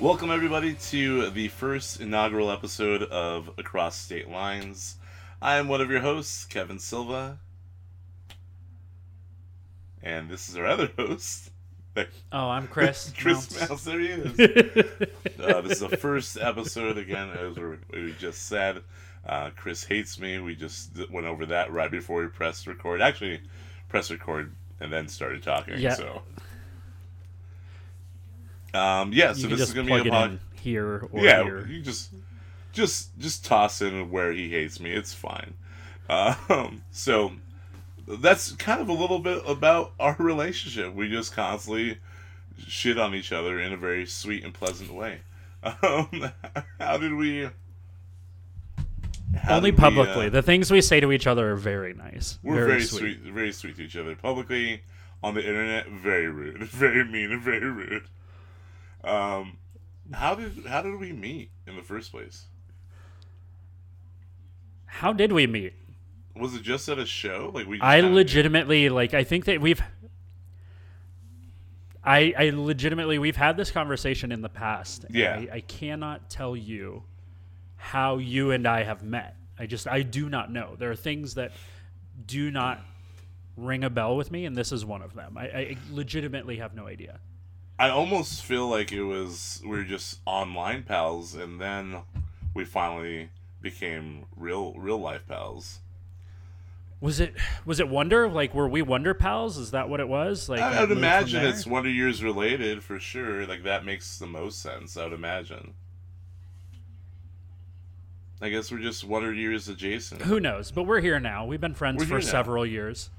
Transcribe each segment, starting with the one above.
Welcome, everybody, to the first inaugural episode of Across State Lines. I am one of your hosts, Kevin Silva. And this is our other host. Oh, I'm Chris. Chris Mouse. There he is. uh, this is the first episode, again, as we just said. Uh, Chris hates me. We just went over that right before we pressed record. Actually, press record and then started talking. Yeah. So, um, yeah. So this is gonna be a pod. in here or yeah, here. you just just just toss in where he hates me. It's fine. Um, so that's kind of a little bit about our relationship. We just constantly shit on each other in a very sweet and pleasant way. Um, how did we? how Only did we, uh, publicly. the things we say to each other are very nice. we're very, sweet. sweet. very sweet to each other. Publicly, on the internet, very rude, very mean, and very rude. Um, how did how did we meet in the first place? How did we meet? Was it just at a show? Like we? I legitimately like. I think that we've. I I legitimately we've had this conversation in the past. Yeah. I, I cannot tell you how you and I have met. I just I do not know. There are things that do not ring a bell with me, and this is one of them. I, I legitimately have no idea. I almost feel like it was we were just online pals, and then we finally became real real life pals. Was it was it Wonder? Like were we Wonder pals? Is that what it was? Like I, would imagine it's Wonder Years related for sure. Like that makes the most sense. I would imagine. I guess we're just Wonder Years adjacent. Who knows? But we're here now. We've been friends We're for several years.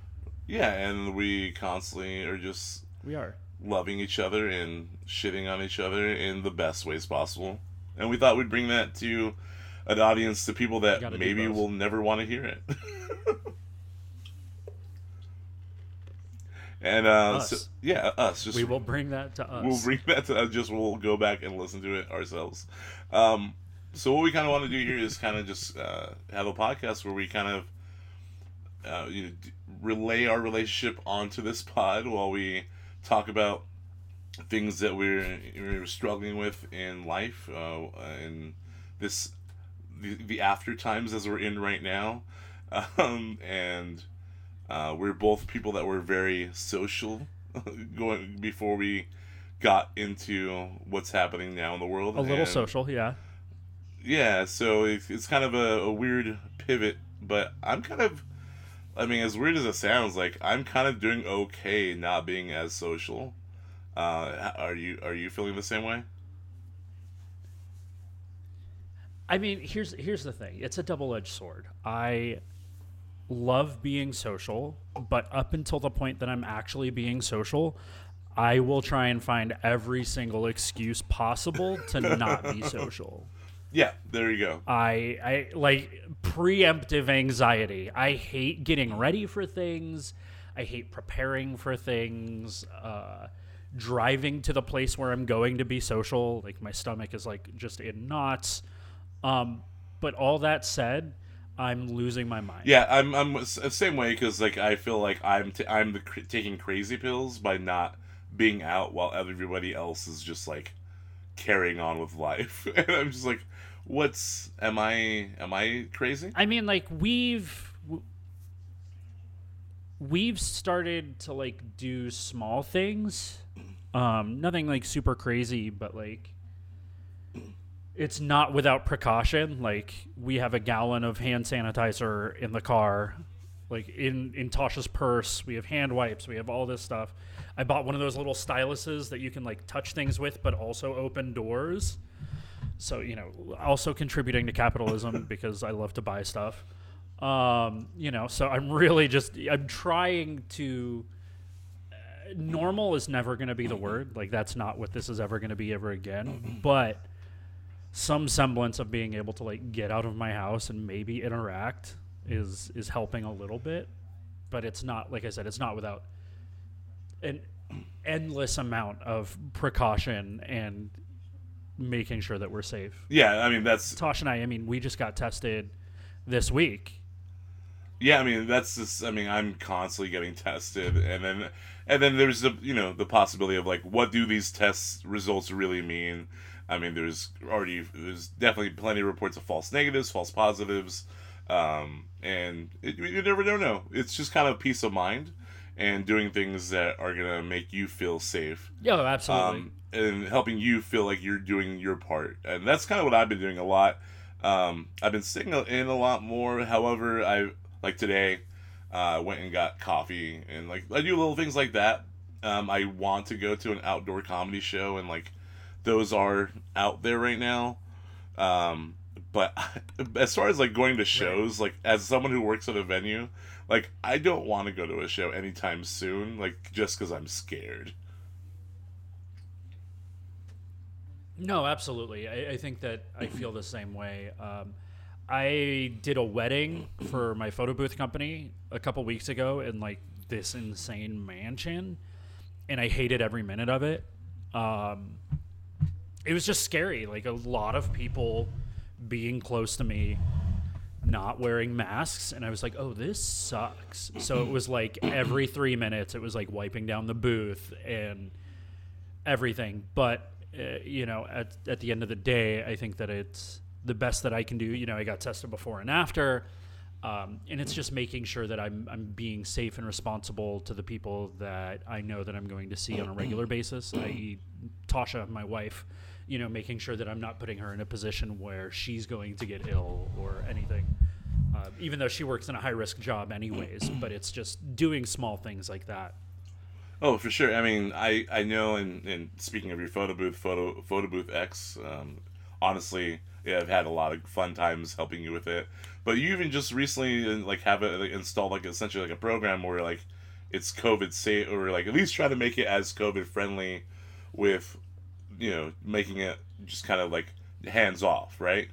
Yeah, and we constantly are just We are. Loving each other and shitting on each other in the best ways possible. And we thought we'd bring that to an audience to people that maybe will never want to hear it. and uh, Us. so, yeah, us. Just We will bring that to us. we'll bring that to uh, just we'll go back and listen to it ourselves. Um, so what we kind of want to do here is kind of just uh, have a podcast where we kind of uh, you know d- relay our relationship onto this pod while we talk about things that we're, we're struggling with in life uh, and this the, the after times as we're in right now um, and uh, we're both people that were very social going before we got into what's happening now in the world a little and- social, yeah. yeah, so it's, it's kind of a, a weird pivot, but I'm kind of, I mean, as weird as it sounds, like I'm kind of doing okay not being as social. Uh, are you are you feeling the same way? I mean, here's here's the thing. It's a double-edged sword. I love being social, but up until the point that I'm actually being social, I will try and find every single excuse possible to not be social. Yeah, there you go. I I like preemptive anxiety. I hate getting ready for things. I hate preparing for things. Uh, driving to the place where I'm going to be social, like my stomach is like just in knots. Um, but all that said, I'm losing my mind. Yeah, I'm I'm same way because like I feel like I'm t- I'm the cr- taking crazy pills by not being out while everybody else is just like carrying on with life, and I'm just like, what's am I am I crazy? I mean, like we've we've started to like do small things, um, nothing like super crazy, but like it's not without precaution. Like we have a gallon of hand sanitizer in the car, like in in Tasha's purse. We have hand wipes. We have all this stuff. I bought one of those little styluses that you can like touch things with, but also open doors. So you know, also contributing to capitalism because I love to buy stuff. Um, you know, so I'm really just I'm trying to. uh, Normal is never going to be the word. Like that's not what this is ever going to be ever again. But some semblance of being able to like get out of my house and maybe interact is is helping a little bit. But it's not like I said, it's not without an endless amount of precaution and making sure that we're safe. Yeah, I mean that's Tosh and I, I mean, we just got tested this week. Yeah, I mean that's just. I mean, I'm constantly getting tested, and then and then there's the you know the possibility of like what do these test results really mean? I mean, there's already there's definitely plenty of reports of false negatives, false positives, um, and it, you never don't know. It's just kind of peace of mind and doing things that are gonna make you feel safe. Yeah, absolutely. Um, and helping you feel like you're doing your part, and that's kind of what I've been doing a lot. Um, I've been sitting in a lot more. However, I like today, uh, went and got coffee and like I do little things like that. Um, I want to go to an outdoor comedy show and like those are out there right now. Um, but as far as like going to shows, like as someone who works at a venue, like I don't want to go to a show anytime soon, like just because I'm scared. No, absolutely. I, I think that I feel the same way. Um, I did a wedding for my photo booth company a couple weeks ago in like this insane mansion, and I hated every minute of it. Um, it was just scary. Like a lot of people being close to me, not wearing masks, and I was like, "Oh, this sucks." So it was like every three minutes, it was like wiping down the booth and everything. But uh, you know, at at the end of the day, I think that it's the best that I can do. You know, I got tested before and after. Um, and it's just making sure that I'm I'm being safe and responsible to the people that I know that I'm going to see on a regular basis, i.e., Tasha, my wife. You know, making sure that I'm not putting her in a position where she's going to get ill or anything. Uh, even though she works in a high risk job, anyways, but it's just doing small things like that. Oh, for sure. I mean, I I know. And, and speaking of your photo booth, photo photo booth X, um, honestly, yeah, I've had a lot of fun times helping you with it. But you even just recently uh, like have it like, installed like essentially like a program where like it's COVID safe or like at least try to make it as COVID friendly with you know making it just kind of like hands off, right?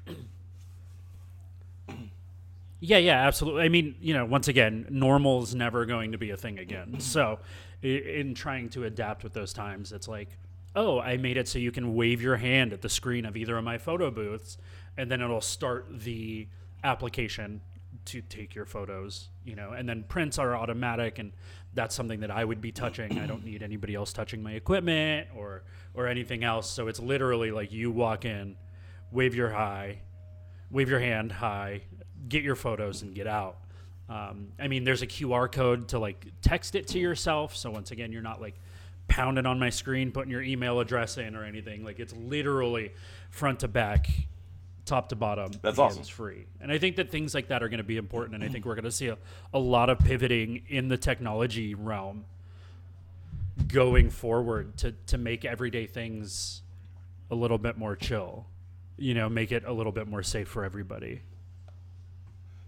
Yeah, yeah, absolutely. I mean, you know, once again, normal is never going to be a thing again. So, in trying to adapt with those times, it's like, oh, I made it so you can wave your hand at the screen of either of my photo booths, and then it'll start the application to take your photos, you know, and then prints are automatic, and that's something that I would be touching. I don't need anybody else touching my equipment or or anything else. So it's literally like you walk in, wave your high, wave your hand high, get your photos, and get out. Um, I mean, there's a QR code to like text it to yourself. So once again, you're not like pounding on my screen, putting your email address in or anything. Like it's literally front to back, top to bottom. That's awesome. Free. And I think that things like that are going to be important. And I think we're going to see a, a lot of pivoting in the technology realm going forward to, to make everyday things a little bit more chill, you know, make it a little bit more safe for everybody.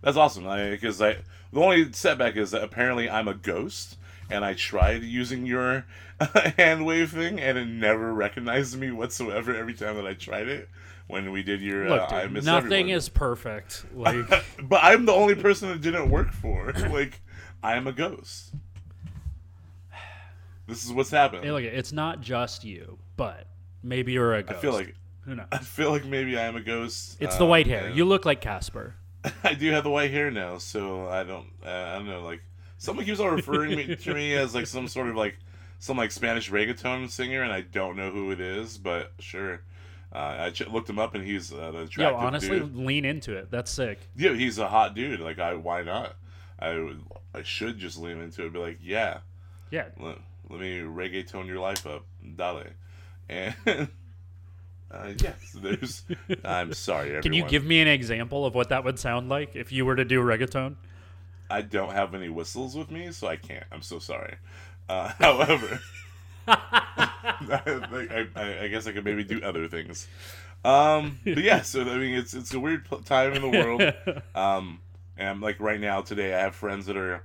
That's awesome. Because I, I, the only setback is that apparently I'm a ghost, and I tried using your hand wave thing, and it never recognized me whatsoever every time that I tried it. When we did your, Look, uh, I dude, nothing everyone. is perfect. Like, but I'm the only person that didn't work for. like, I am a ghost. This is what's happened. hey, look, it's not just you, but maybe you're a ghost. I feel like who knows? I feel like maybe I am a ghost. It's the um, white hair. You look like Casper. I do have the white hair now, so I don't. Uh, I don't know. Like someone keeps on referring me to me as like some sort of like some like Spanish reggaeton singer, and I don't know who it is, but sure. Uh, I ch- looked him up, and he's uh, an Yo, attractive honestly, dude. lean into it. That's sick. Yeah, he's a hot dude. Like, I why not? I would, I should just lean into it. Be like, yeah, Yeah. let, let me reggaeton your life up, dale. And uh, yes, there's. I'm sorry, everyone. Can you give me an example of what that would sound like if you were to do reggaeton? I don't have any whistles with me, so I can't. I'm so sorry. Uh, however, I, I, I guess I could maybe do other things. Um, but yeah, so I mean, it's it's a weird time in the world. Um, and like right now, today, I have friends that are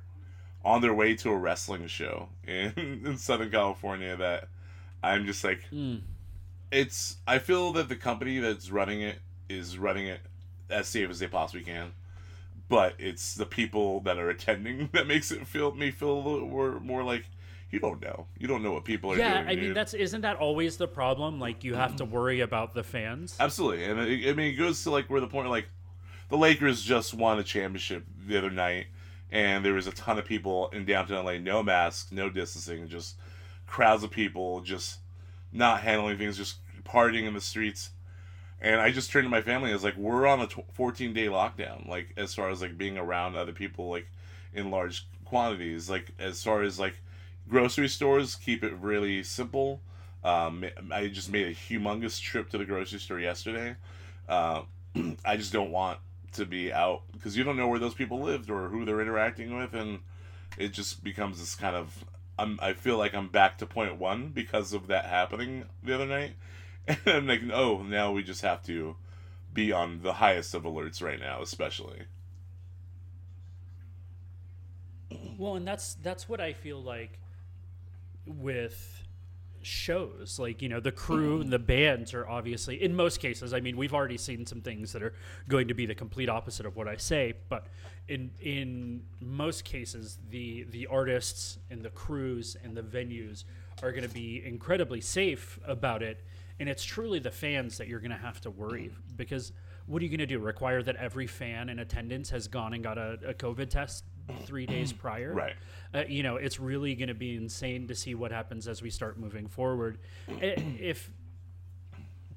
on their way to a wrestling show in, in Southern California. That I'm just like, Mm. it's. I feel that the company that's running it is running it as safe as they possibly can but it's the people that are attending that makes it feel me feel a little more, more like you don't know you don't know what people are Yeah, doing Yeah, I mean dude. that's isn't that always the problem? Like you have to worry about the fans. absolutely and it, I mean it goes to like where the point like the Lakers just won a championship the other night and there was a ton of people in downtown LA no masks no distancing just crowds of people just not handling things just partying in the streets. And I just turned to my family. I was like, "We're on a 14 day lockdown. Like as far as like being around other people, like in large quantities. Like as far as like grocery stores, keep it really simple. Um, I just made a humongous trip to the grocery store yesterday. Uh, I just don't want to be out because you don't know where those people lived or who they're interacting with, and it just becomes this kind of. I'm, I feel like I'm back to point one because of that happening the other night, and I'm like, oh, now we just have to be on the highest of alerts right now, especially. Well, and that's that's what I feel like with shows. Like you know the crew and the bands are obviously in most cases i mean we've already seen some things that are going to be the complete opposite of what i say but in in most cases the the artists and the crews and the venues are going to be incredibly safe about it and it's truly the fans that you're going to have to worry because what are you going to do require that every fan in attendance has gone and got a, a covid test three days prior. Right. Uh, you know, it's really going to be insane to see what happens as we start moving forward. if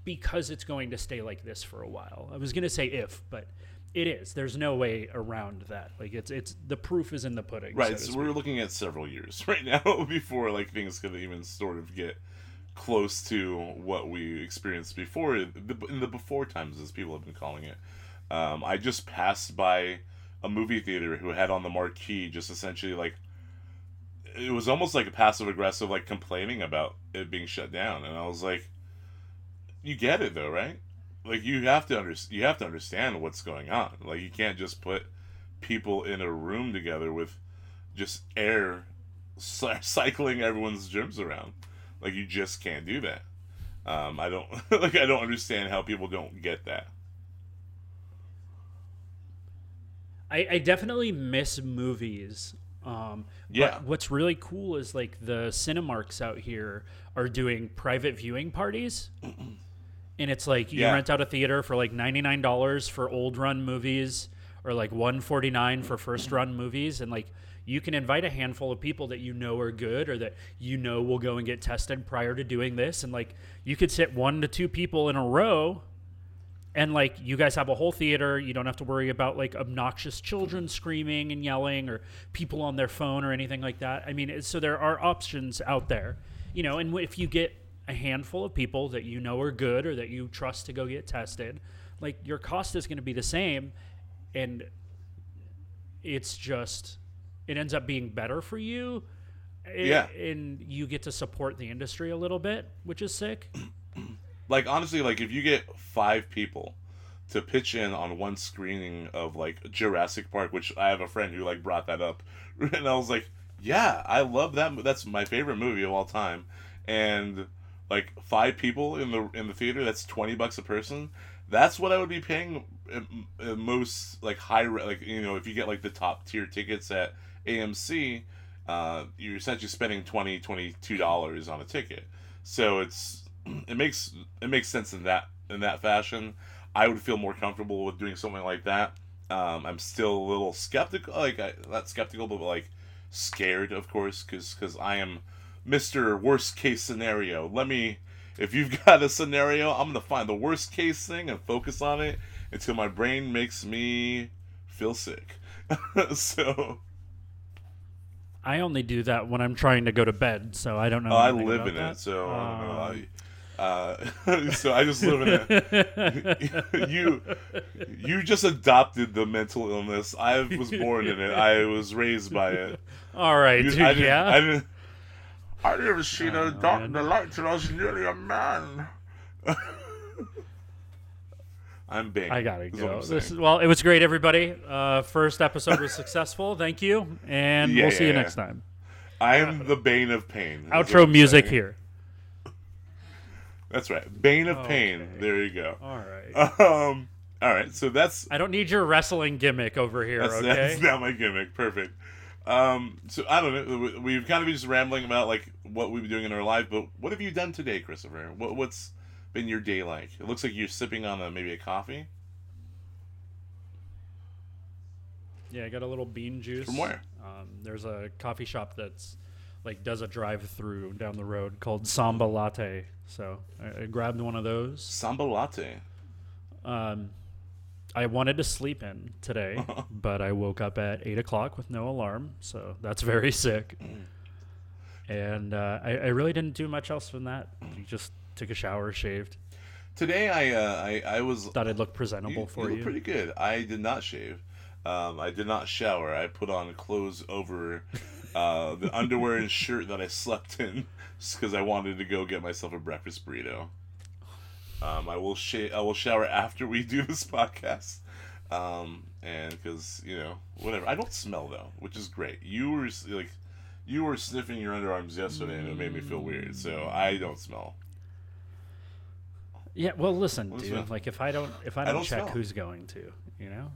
because it's going to stay like this for a while. I was going to say if, but it is. There's no way around that. Like it's it's the proof is in the pudding. Right. So, so we're looking at several years right now before like things could even sort of get close to what we experienced before in the before times as people have been calling it. Um, I just passed by a movie theater who had on the marquee just essentially like it was almost like a passive aggressive like complaining about it being shut down. And i was like you get it though right? Like you have to under- you have to understand what's going on. Like you can't just put people in a room together with just air cycling everyone's germs around. Like you just can't do that. Um, i don't like i don't understand how people don't get that I, I definitely miss movies. Um, yeah. what's really cool is like the Cinemarks out here are doing private viewing parties. and it's like you yeah. rent out a theater for like $99 for old run movies or like 149 for first run movies and like you can invite a handful of people that you know are good or that you know will go and get tested prior to doing this and like you could sit one to two people in a row and like you guys have a whole theater. You don't have to worry about like obnoxious children mm-hmm. screaming and yelling or people on their phone or anything like that. I mean so there are options out there you know and if you get a handful of people that you know are good or that you trust to go get tested like your cost is going to be the same. And it's just it ends up being better for you eh, yeah. and you get to support the industry a little bit which is sick like honestly, like if you get five people to pitch in on one screening of like Jurassic Park, which I have a friend who like brought that up, and I was like, yeah, I love that. That's my favorite movie of all time, and like five people in the in the theater, that's twenty bucks a person. That's what I would be paying most like high like you know if you get like the top tier tickets at AMC, uh, you're essentially spending 20 22 dollars on a ticket. So it's it makes it makes sense in that in that fashion. I would feel more comfortable with doing something like that. Um, I'm still a little skeptical, like I, not skeptical, but like scared, of course, because because I am Mister Worst Case Scenario. Let me, if you've got a scenario, I'm gonna find the worst case thing and focus on it until my brain makes me feel sick. so I only do that when I'm trying to go to bed, so I don't know. Oh, I live in that. it, so um, uh, so I just live in it. you, you just adopted the mental illness. I was born in it. I was raised by it. All right, you, dude, I yeah. I didn't. I never seen a dark in the light till I was nearly a man. I'm big. I gotta go. This is, well, it was great, everybody. Uh, first episode was successful. Thank you, and yeah, we'll see you next time. I am the bane of pain. Outro music here. That's right. Bane of okay. Pain. There you go. All right. Um. All right. So that's. I don't need your wrestling gimmick over here. That's, okay. That's not my gimmick. Perfect. Um. So I don't know. We've kind of been just rambling about like what we've been doing in our life, but what have you done today, Christopher? What What's been your day like? It looks like you're sipping on a, maybe a coffee. Yeah, I got a little bean juice. From where? Um, there's a coffee shop that's like does a drive-through down the road called Samba Latte. So I, I grabbed one of those. Samba latte. Um, I wanted to sleep in today, but I woke up at eight o'clock with no alarm, so that's very sick. And uh, I, I really didn't do much else than that. Just took a shower, shaved. Today I uh, I I was Thought I'd look presentable you, for you you. look pretty good. I did not shave. Um, I did not shower. I put on clothes over uh, the underwear and shirt that I slept in because I wanted to go get myself a breakfast burrito. Um, I will sh- I will shower after we do this podcast, um, and because you know whatever. I don't smell though, which is great. You were like, you were sniffing your underarms yesterday, and it made me feel weird. So I don't smell. Yeah, well, listen, dude. Like if I don't if I don't, don't check, smell. who's going to? You know.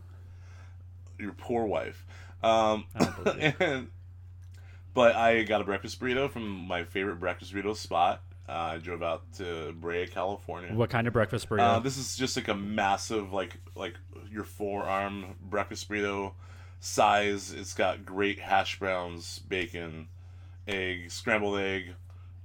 Your poor wife. Um, I and, but I got a breakfast burrito from my favorite breakfast burrito spot. Uh, I drove out to Brea, California. What kind of breakfast burrito? Uh, this is just like a massive, like like your forearm breakfast burrito size. It's got great hash browns, bacon, egg, scrambled egg.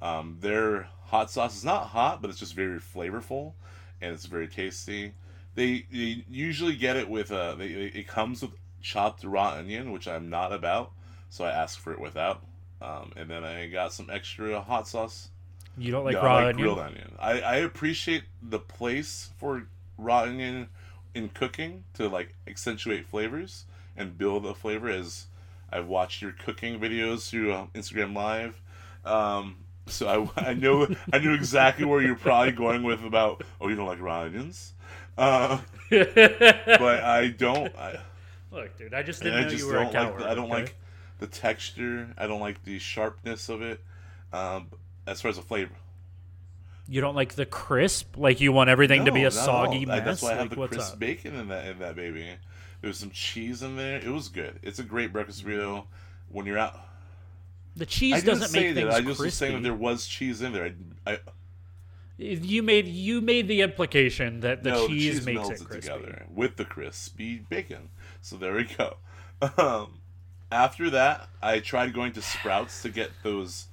Um, their hot sauce is not hot, but it's just very flavorful, and it's very tasty. They, they usually get it with uh, they, they- it comes with chopped raw onion, which I'm not about, so I asked for it without. Um, and then I got some extra hot sauce. you don't like No, raw I like onion? grilled onion. I, I appreciate the place for raw onion in cooking to like accentuate flavors and build a flavor. As I've watched your cooking videos through uh, Instagram Live, um, so I, I know I knew exactly where you're probably going with about. Oh, you don't like raw onions, uh, but I don't. I, Look, dude, I just didn't I know just you were a don't like. coward. The, I don't okay? like the texture. I don't like the sharpness of it. Um, as far as the flavor. You don't like the crisp? Like you want everything to be a soggy mess? That's why I have like, the crisp up? bacon in that in that baby. There was some cheese in there. It was good. It's a great breakfast burrito. When you're out, The cheese doesn't make that. things I just was crispy. saying that there was cheese in there. I, I You made you made the implication that the no, cheese, the cheese makes melts it together with the crispy bacon. So there we go. Um, after that, I tried going to Sprouts to get those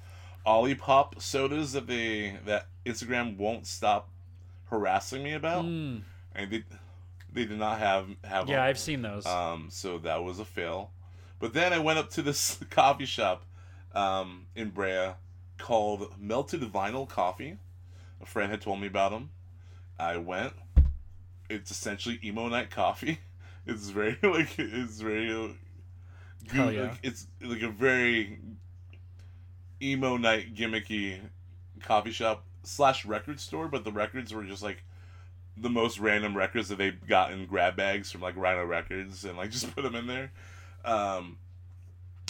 Olipop sodas that they that Instagram won't stop harassing me about, Mm, and they they did not have have yeah, them. I've seen those. Um, so that was a fail. But then I went up to this coffee shop um, in Brea called Melted Vinyl Coffee. A friend had told me about them. I went. It's essentially emo night coffee. It's very like it's very Hell yeah. like, it's like a very emo night gimmicky coffee shop slash record store, but the records were just like the most random records that they got in grab bags from like Rhino Records and like just put them in there. Um,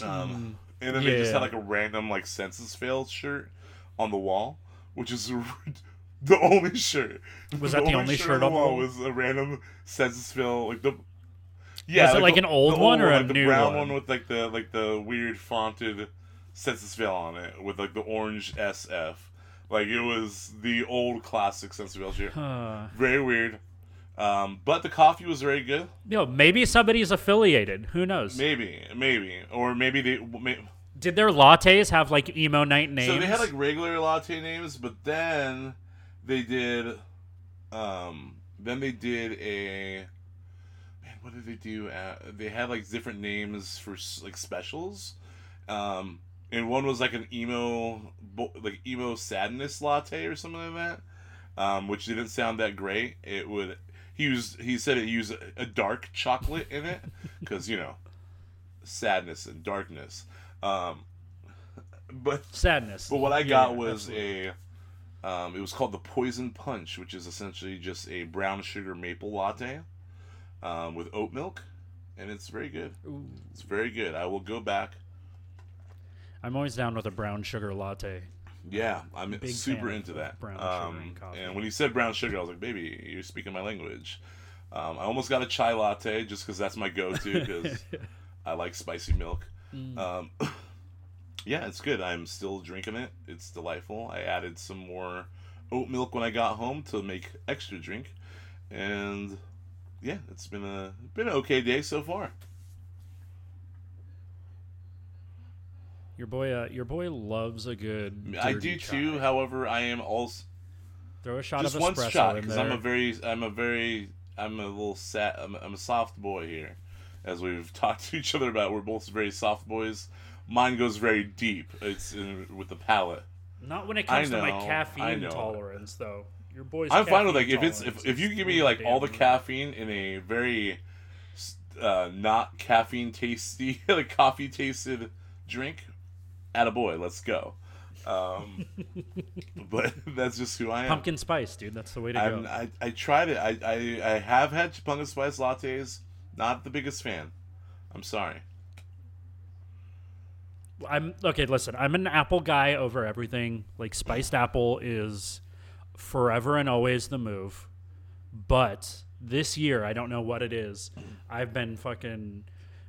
um, and then they just had like a random like Senses Fail shirt on the wall, which is the only shirt. Was that the only shirt on the wall? Was a random Senses Fail like the. Yeah, Was it like the- an old the one or a like the new brown one? one with like the like the weird fonted Senses Fail on it with like the orange SF. Like it was the old classic Senses Fail shirt. Uh, Very weird. Um, but the coffee was very good. you know, maybe somebody's affiliated. Who knows? Maybe, maybe, or maybe they. May, Did their lattes have like emo night names? so they had like regular latte names, but then they did. Um, then they did a. What did they do? Uh, they had like different names for like specials. Um, and one was like an emo, like emo sadness latte or something like that. Um, which didn't sound that great. It would. He used. He said it used a, a dark chocolate in it because you know, sadness and darkness. Um, but sadness. but what I Yeah, got was absolutely. a. Um, it was called the Poison Punch, which is essentially just a brown sugar maple latte, um, with oat milk, and it's very good. Ooh. It's very good. I will go back. I'm always down with a brown sugar latte. Yeah, I'm Big super into that. brown sugar um, in coffee. and when you said brown sugar, I was like, "Baby, you're speaking my language." Um, I almost got a chai latte just because that's my go-to because I like spicy milk. Mm. Um, yeah, it's good. I'm still drinking it. It's delightful. I added some more oat milk when I got home to make extra drink, and yeah, it's been a been an okay day so far. Your boy, uh, your boy loves a good. I do too. However, I am also Throw a shot just of one shot because. I'm a very, I'm a very, I'm a little sad. I'm, I'm a soft boy here, as we've talked to each other about. We're both very soft boys. Mine goes very deep. It's in, with the palate. Not when it comes to my caffeine tolerance, though. Your boy's. I'm fine with like if it's if, if you give me like all the caffeine in a very uh, not caffeine tasty like coffee tasted drink, at a boy, let's go. Um, but that's just who I am. Pumpkin spice, dude. That's the way to I'm, go. I I tried it. I, I I have had pumpkin spice lattes. Not the biggest fan. I'm sorry. I'm okay. Listen, I'm an apple guy over everything. Like spiced apple is forever and always the move. But this year, I don't know what it is. I've been fucking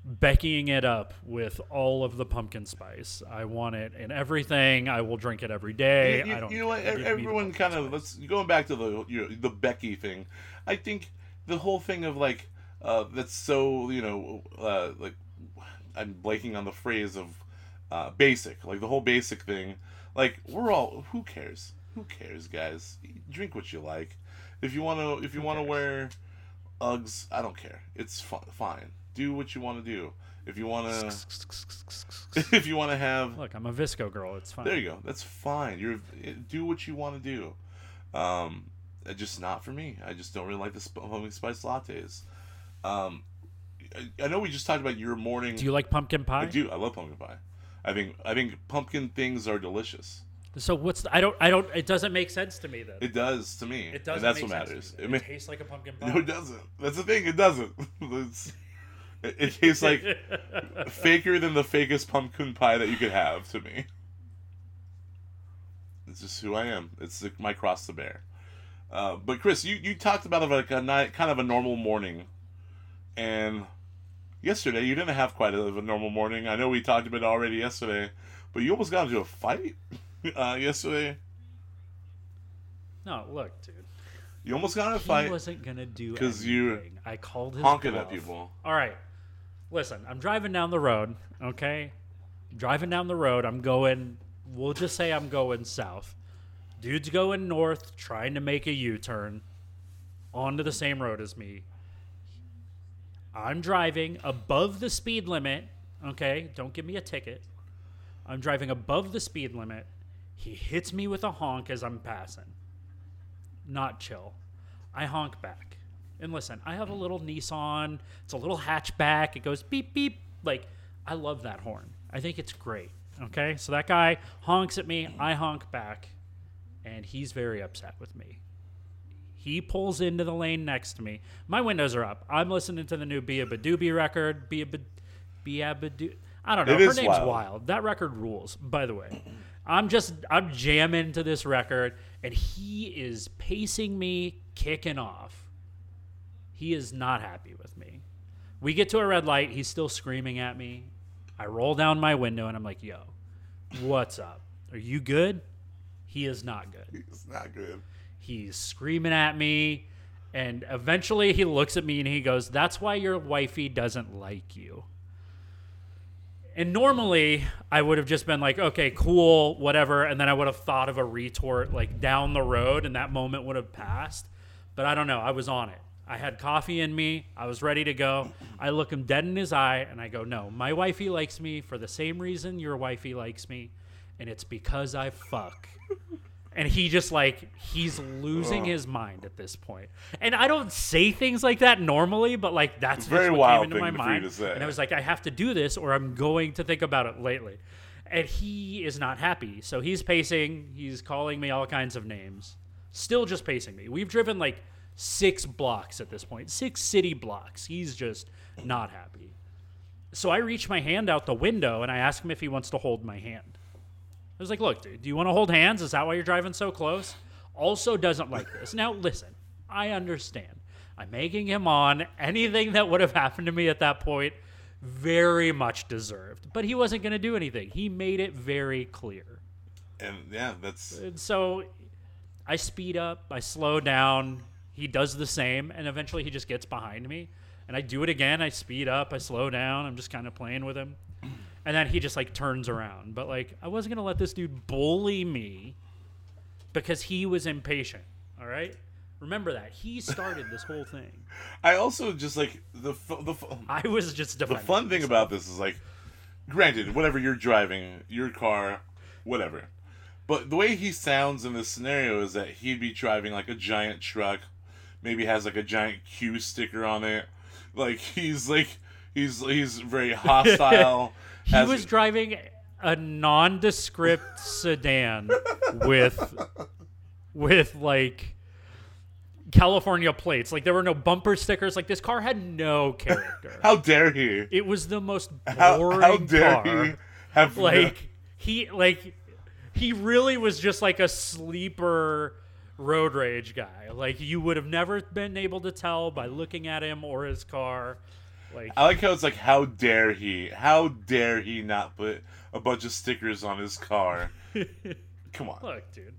beckying it up with all of the pumpkin spice. I want it in everything. I will drink it every day. you, you- I don't. you know what? give me the Everyone kind of let's going back to the you know, the Becky thing. I think the whole thing of like uh, that's so you know uh, like I'm blanking on the phrase of uh, basic like the whole basic thing. Like we're all who cares? Who cares, guys? Drink what you like. If you want to, if you want to wear Uggs, I don't care. It's fi- fine. Do what you want to do. If you want to, if you want to have Look, I'm a VSCO girl. It's fine. there you go. That's fine. You're do what you want to do. Um, uh, just not for me. I just don't really like the sp- pumpkin spice lattes. Um, I, I know we just talked about your morning. Do you like pumpkin pie? I do. I love pumpkin pie. I think I think pumpkin things are delicious. So what's the, I don't I don't it doesn't make sense to me then. It does to me. It doesn't. And that's make what sense matters. me It ma- tastes like a pumpkin pie. no, it doesn't. That's the thing. It doesn't. It, it tastes like faker than the fakest pumpkin pie that you could have to me. It's just who I am. It's like my cross to bear. Uh, but Chris, you, you talked about like a night, kind of a normal morning, and yesterday you didn't have quite a, a normal morning. I know we talked about it already yesterday, but you almost got into a fight uh, yesterday. no, look, dude. You almost got in a fight. He wasn't gonna do 'cause anything. you I called his honking bluff. at people. All right, listen. I'm driving down the road. Okay, driving down the road. I'm going. We'll just say I'm going south. Dude's going north, trying to make a U-turn onto the same road as me. I'm driving above the speed limit. Okay, don't give me a ticket. I'm driving above the speed limit. He hits me with a honk as I'm passing. Not chill. I honk back. And listen, I have a little Nissan. It's a little hatchback. It goes beep beep. Like I love that horn. I think it's great. Okay? So that guy honks at me, I honk back, and he's very upset with me. He pulls into the lane next to me. My windows are up. I'm listening to the new Beabadoobee record. Bia Bad- Bia Badoo. I don't know. It Her name's wild. wild. That record rules, by the way. I'm just I'm jamming to this record, and he is pacing me, kicking off. He is not happy with me. We get to a red light. He's still screaming at me. I roll down my window and I'm like, "Yo, what's up? Are you good?" He is not good. He's not good. He's screaming at me, and eventually he looks at me and he goes, "That's why your wifey doesn't like you." And normally I would have just been like, "Okay, cool, whatever," and then I would have thought of a retort like down the road, and that moment would have passed. But I don't know. I was on it. I had coffee in me. I was ready to go. I look him dead in his eye and I go, "No, my wifey likes me for the same reason your wifey likes me, and it's because I fuck." And he just like he's losing his mind at this point. And I don't say things like that normally, but like that's Very just what wild came into my thing for you mind. And I was like, I have to do this, or I'm going to think about it lately. And he is not happy, so he's pacing. He's calling me all kinds of names. Still just pacing me. We've driven like six blocks at this point, six city blocks. He's just not happy. So I reach my hand out the window and I ask him if he wants to hold my hand. Was like, look, dude, do you want to hold hands? Is that why you're driving so close? Also doesn't like this. Now, listen, I understand. I'm making him on. Anything that would have happened to me at that point, very much deserved. But he wasn't going to do anything. He made it very clear. And yeah, that's And so I speed up, I slow down. He does the same, and eventually he just gets behind me. And I do it again. I speed up, I slow down. I'm just kind of playing with him. And then he just like turns around. But like, I wasn't gonna let this dude bully me because he was impatient. All right, remember that he started this whole thing. I also just like the fu- the fu- I was just the fun thing myself. about this is like, granted, whatever you're driving, your car, whatever. But the way he sounds in this scenario is that he'd be driving like a giant truck, maybe has like a giant Q sticker on it. Like he's like he's he's very hostile. He was driving a nondescript sedan with with like California plates. Like there were no bumper stickers. Like this car had no character. How dare he? it was the most boring how dare car. he have no- Like he like he really was just like a sleeper road rage guy. Like you would have never been able to tell by looking at him or his car. Like I like how it's like, how dare he? How dare he not put a bunch of stickers on his car? Come on. Look, dude.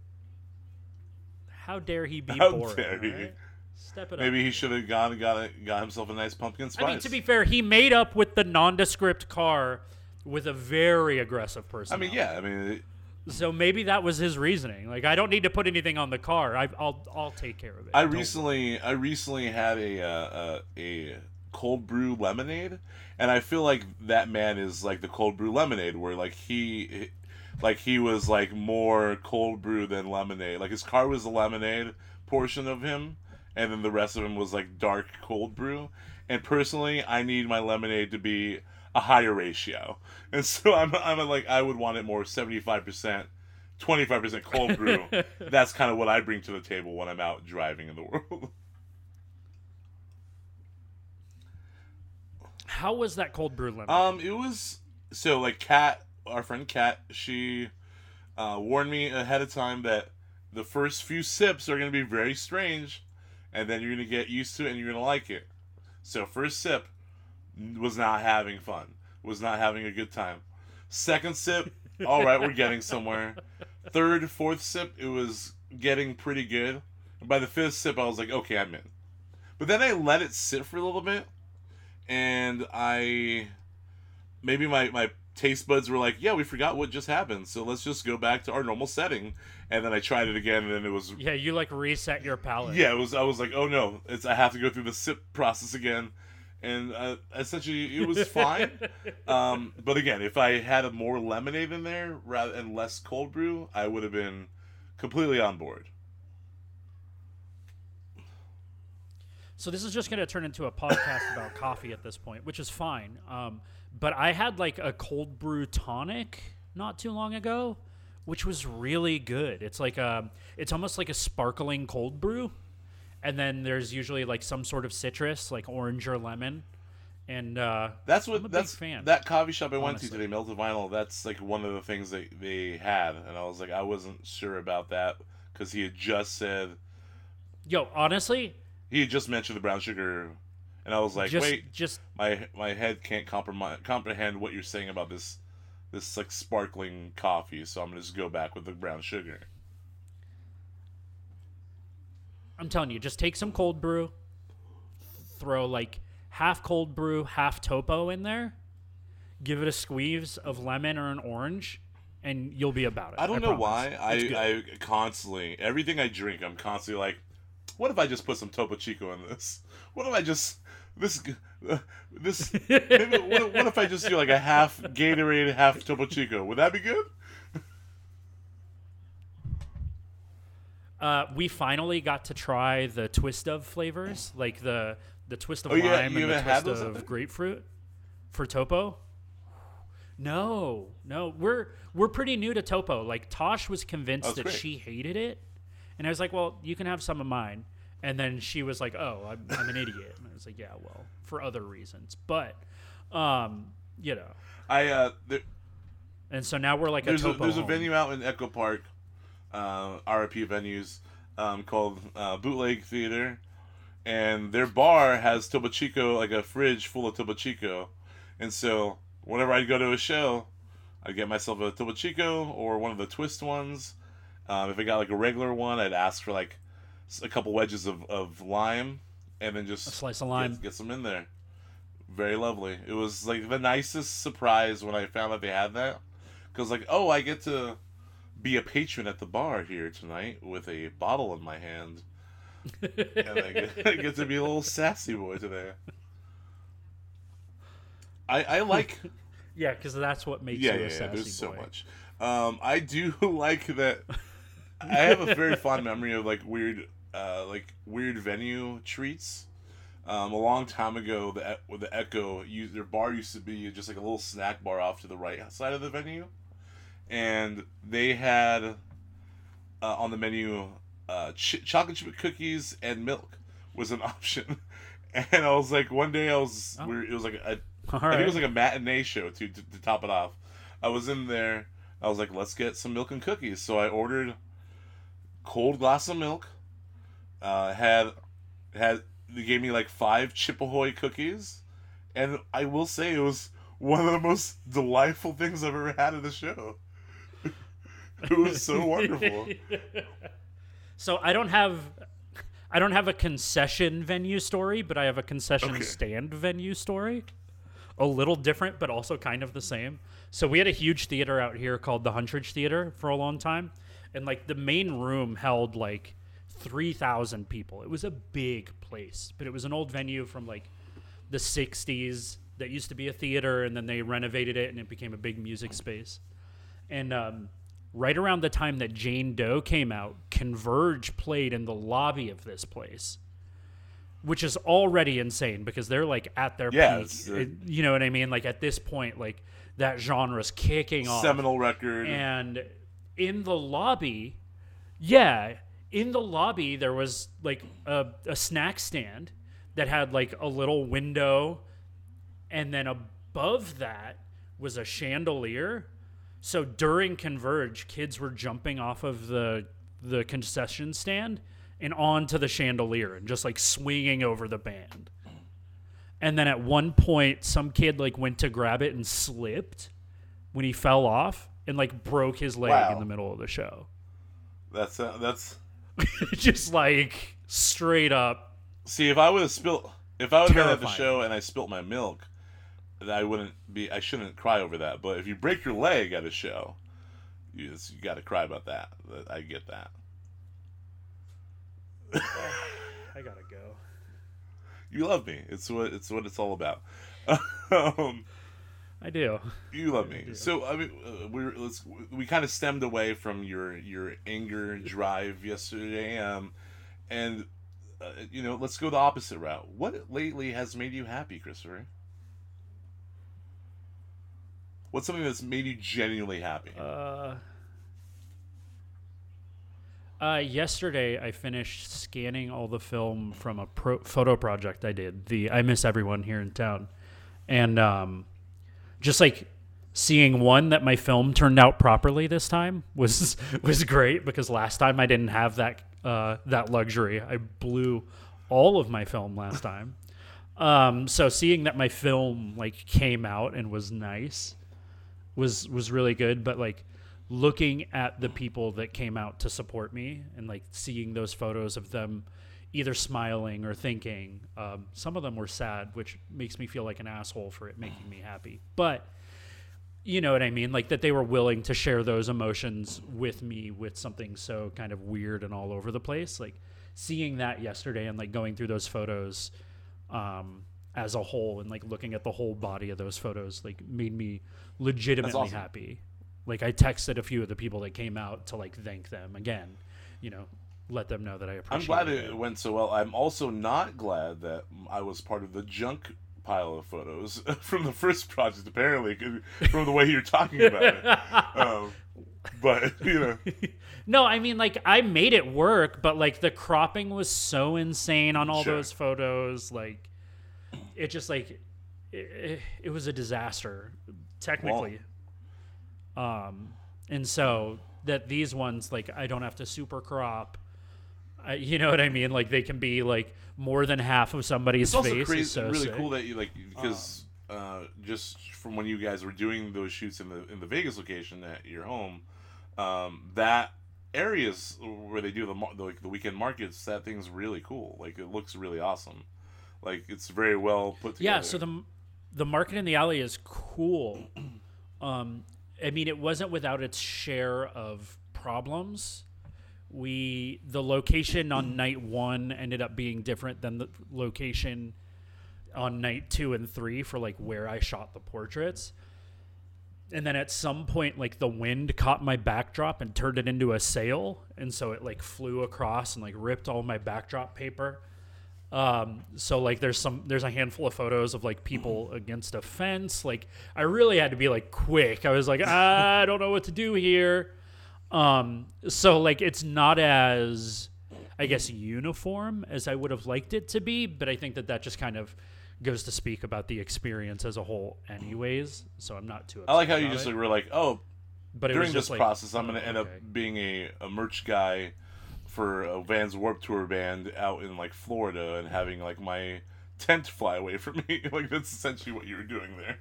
How dare he be How boring? dare he. alright? Step it up. Maybe up. he should have gone and got a, got himself a nice pumpkin spice. I mean, to be fair, he made up with the nondescript car with a very aggressive person. I mean, yeah. I mean, it, So maybe that was his reasoning. Like, I don't need to put anything on the car. I, I'll I'll take care of it. I Don't- recently I recently had a uh, a, a cold brew lemonade, and I feel like that man is like the cold brew lemonade, where like he like he was like more cold brew than lemonade. Like his car was the lemonade portion of him, and then the rest of him was like dark cold brew. And personally, I need my lemonade to be a higher ratio, and so I'm I'm like I would want it more seventy five percent. 25% cold brew. That's kind of what I bring to the table when I'm out driving in the world. How was that cold brew lemon? Um, it was so like Kat, our friend Kat, she uh, warned me ahead of time that the first few sips are gonna be very strange, and then you're gonna get used to it and you're gonna like it. So first sip was not having fun, was not having a good time. Second sip, all right, we're getting somewhere. Third, fourth sip, it was getting pretty good. And by the fifth sip, I was like, okay, I'm in. But then I let it sit for a little bit, and I maybe my my taste buds were like, yeah, we forgot what just happened, so let's just go back to our normal setting. And then I tried it again, and then it was yeah, you like reset your palate. yeah, it was. I was like, oh no, it's I have to go through the sip process again, and uh, essentially it was fine. um, but again, if I had a more lemonade in there rather and less cold brew, I would have been completely on board. So this is just going to turn into a podcast about coffee at this point, which is fine. Um, but I had like a cold brew tonic not too long ago, which was really good. It's like a, it's almost like a sparkling cold brew, and then there's usually like some sort of citrus, like orange or lemon, and uh, That's what I'm a big that's fan, that coffee shop I went to today, Melted Vinyl. That's like one of the things that they had, and I was like, I wasn't sure about that because he had just said yo, honestly, he just mentioned the brown sugar, and I was like, just wait, just my my head can't compromise, comprehend what you're saying about this this like sparkling coffee, so I'm gonna just go back with the brown sugar. I'm telling you, just take some cold brew, throw like half cold brew, half topo in there, give it a squeeze of lemon or an orange, and you'll be about it. I don't know promise. why I I constantly everything I drink I'm constantly like, what if I just put some Topo Chico in this? What if I just this uh, this maybe what, what if I just do like a half Gatorade, half Topo Chico? Would that be good? Uh, we finally got to try the twist of flavors, like the the twist of Oh, yeah, lime and the twist of grapefruit for topo. No, no, we're we're pretty new to topo. Like Tosh was convinced That's that great. she hated it, and I was like, "Well, you can have some of mine." And then she was like, "Oh, I'm, I'm an idiot." And I was like, "Yeah, well, for other reasons, but, um, you know." I uh there, And so now we're like there's a a, there's a venue out in Echo Park, uh, RIP venues, um, called uh, Bootleg Theater, and their bar has Topo Chico, like a fridge full of Topo Chico, and so whenever I'd go to a show, I'd get myself a Topo Chico or one of the twist ones. Um, if I got like a regular one, I'd ask for like a couple wedges of, of lime, and then just A slice of lime. get, some in there. Very lovely. It was like the nicest surprise when I found out they had that. Because, like, oh, I get to be a patron at the bar here tonight with a bottle in my hand. and I get, I get to be a little sassy boy today. I, I like. Yeah, because that's what makes yeah, you yeah, a yeah. sassy There's so much. Um, I do like that. I have a very fond memory of like weird, uh, like weird venue treats. Um, a long time ago, the with the Echo, you, their bar used to be just like a little snack bar off to the right side of the venue, and they had uh, on the menu uh, ch- chocolate chip cookies and milk was an option. And I was like, one day I was, Oh. we were, it was like a, All I think it was like a matinee show too to, to top it off. I was in there. I was like, let's get some milk and cookies. So I ordered cold glass of milk. Uh, had had they gave me like five Chip Ahoy cookies, and I will say it was one of the most delightful things I've ever had at a show. it was so wonderful. so I don't have I don't have a concession venue story, but I have a concession Okay. stand venue story. A little different, but also kind of the same. So we had a huge theater out here called the Huntridge Theater for a long time, and like the main room held like three thousand people. It was a big place, but it was an old venue from like the '60s that used to be a theater, and then they renovated it, and it became a big music space. And um, right around the time that Jane Doe came out, Converge played in the lobby of this place, which is already insane because they're like at their Yeah, peak. uh, It- you know what I mean? Like at this point, like that genre's kicking off. Seminal record. And in the lobby, yeah, in the lobby there was like a, a snack stand that had like a little window, and then above that was a chandelier. So during Converge, kids were jumping off of the the concession stand and onto the chandelier and just like swinging over the band. And then at one point, some kid like went to grab it and slipped when he fell off and like broke his leg Wow. in the middle of the show. that's uh, that's. just like straight up. See, if I would have spilt, if I would have been at the show and I spilt my milk, then I wouldn't be. I shouldn't cry over that. But if you break your leg at a show, you just, you got to cry about that. That- I get that. I gotta go. You love me. It's what it's what it's all about. um, I do. you love me. So I mean, uh, we're let's we kind of stemmed away from your your anger drive yesterday, um, and uh, you know, let's go the opposite route. What lately has made you happy, Christopher? What's something that's made you genuinely happy? Uh, uh, yesterday, I finished scanning all the film from a pro- photo project I did. The I miss everyone here in town, and um, just like seeing one that my film turned out properly this time was was great because last time I didn't have that uh, that luxury. I blew all of my film last time. Um, so seeing that my film like came out and was nice was was really good but like looking at the people that came out to support me and like seeing those photos of them either smiling or thinking um, some of them were sad which makes me feel like an asshole for it making me happy. But you know what i mean? Like that they were willing to share those emotions with me with something so kind of weird and all over the place. Like seeing that yesterday and like going through those photos um, as a whole and like looking at the whole body of those photos like made me legitimately awesome. happy. Like i texted a few of the people that came out to like thank them again you know let them know that i appreciate it. I'm glad it it went so well. I'm also not glad that I was part of the junk pile of photos from the first project. apparently, from the way you're talking about it. Um, but you know, no i mean like i made it work but like the cropping was so insane on all Sure. those photos like it just like it, it was a disaster technically um and so that these ones like i don't have to super crop I, you know what i mean like they can be like more than half of somebody's it's also face crazy, is so really sick. cool that you like because uh, just from when you guys were doing those shoots in the in the Vegas location at your home, um, that areas where they do the, the like the weekend markets, that thing's really cool. Like it looks really awesome. Like it's very well put together. Yeah, so the the market in the alley is cool. Um, I mean, it wasn't without its share of problems. We the location on night one ended up being different than the location on night two and three for like where I shot the portraits. And then at some point, like the wind caught my backdrop and turned it into a sail, and so it like flew across and like ripped all my backdrop paper. Um, so like there's some there's a handful of photos of like people against a fence. Like I really had to be like quick. I was like I don't know what to do here. Um, so like it's not as I guess uniform as I would have liked it to be, but I think that that just kind of goes to speak about the experience as a whole, anyways. So I'm not too. I like how you just it. like, were like, oh, but during this like, process, I'm gonna oh, end up being a, a merch guy for a Vans Warp Tour band out in like Florida and having like my tent fly away from me. like that's essentially what you were doing there.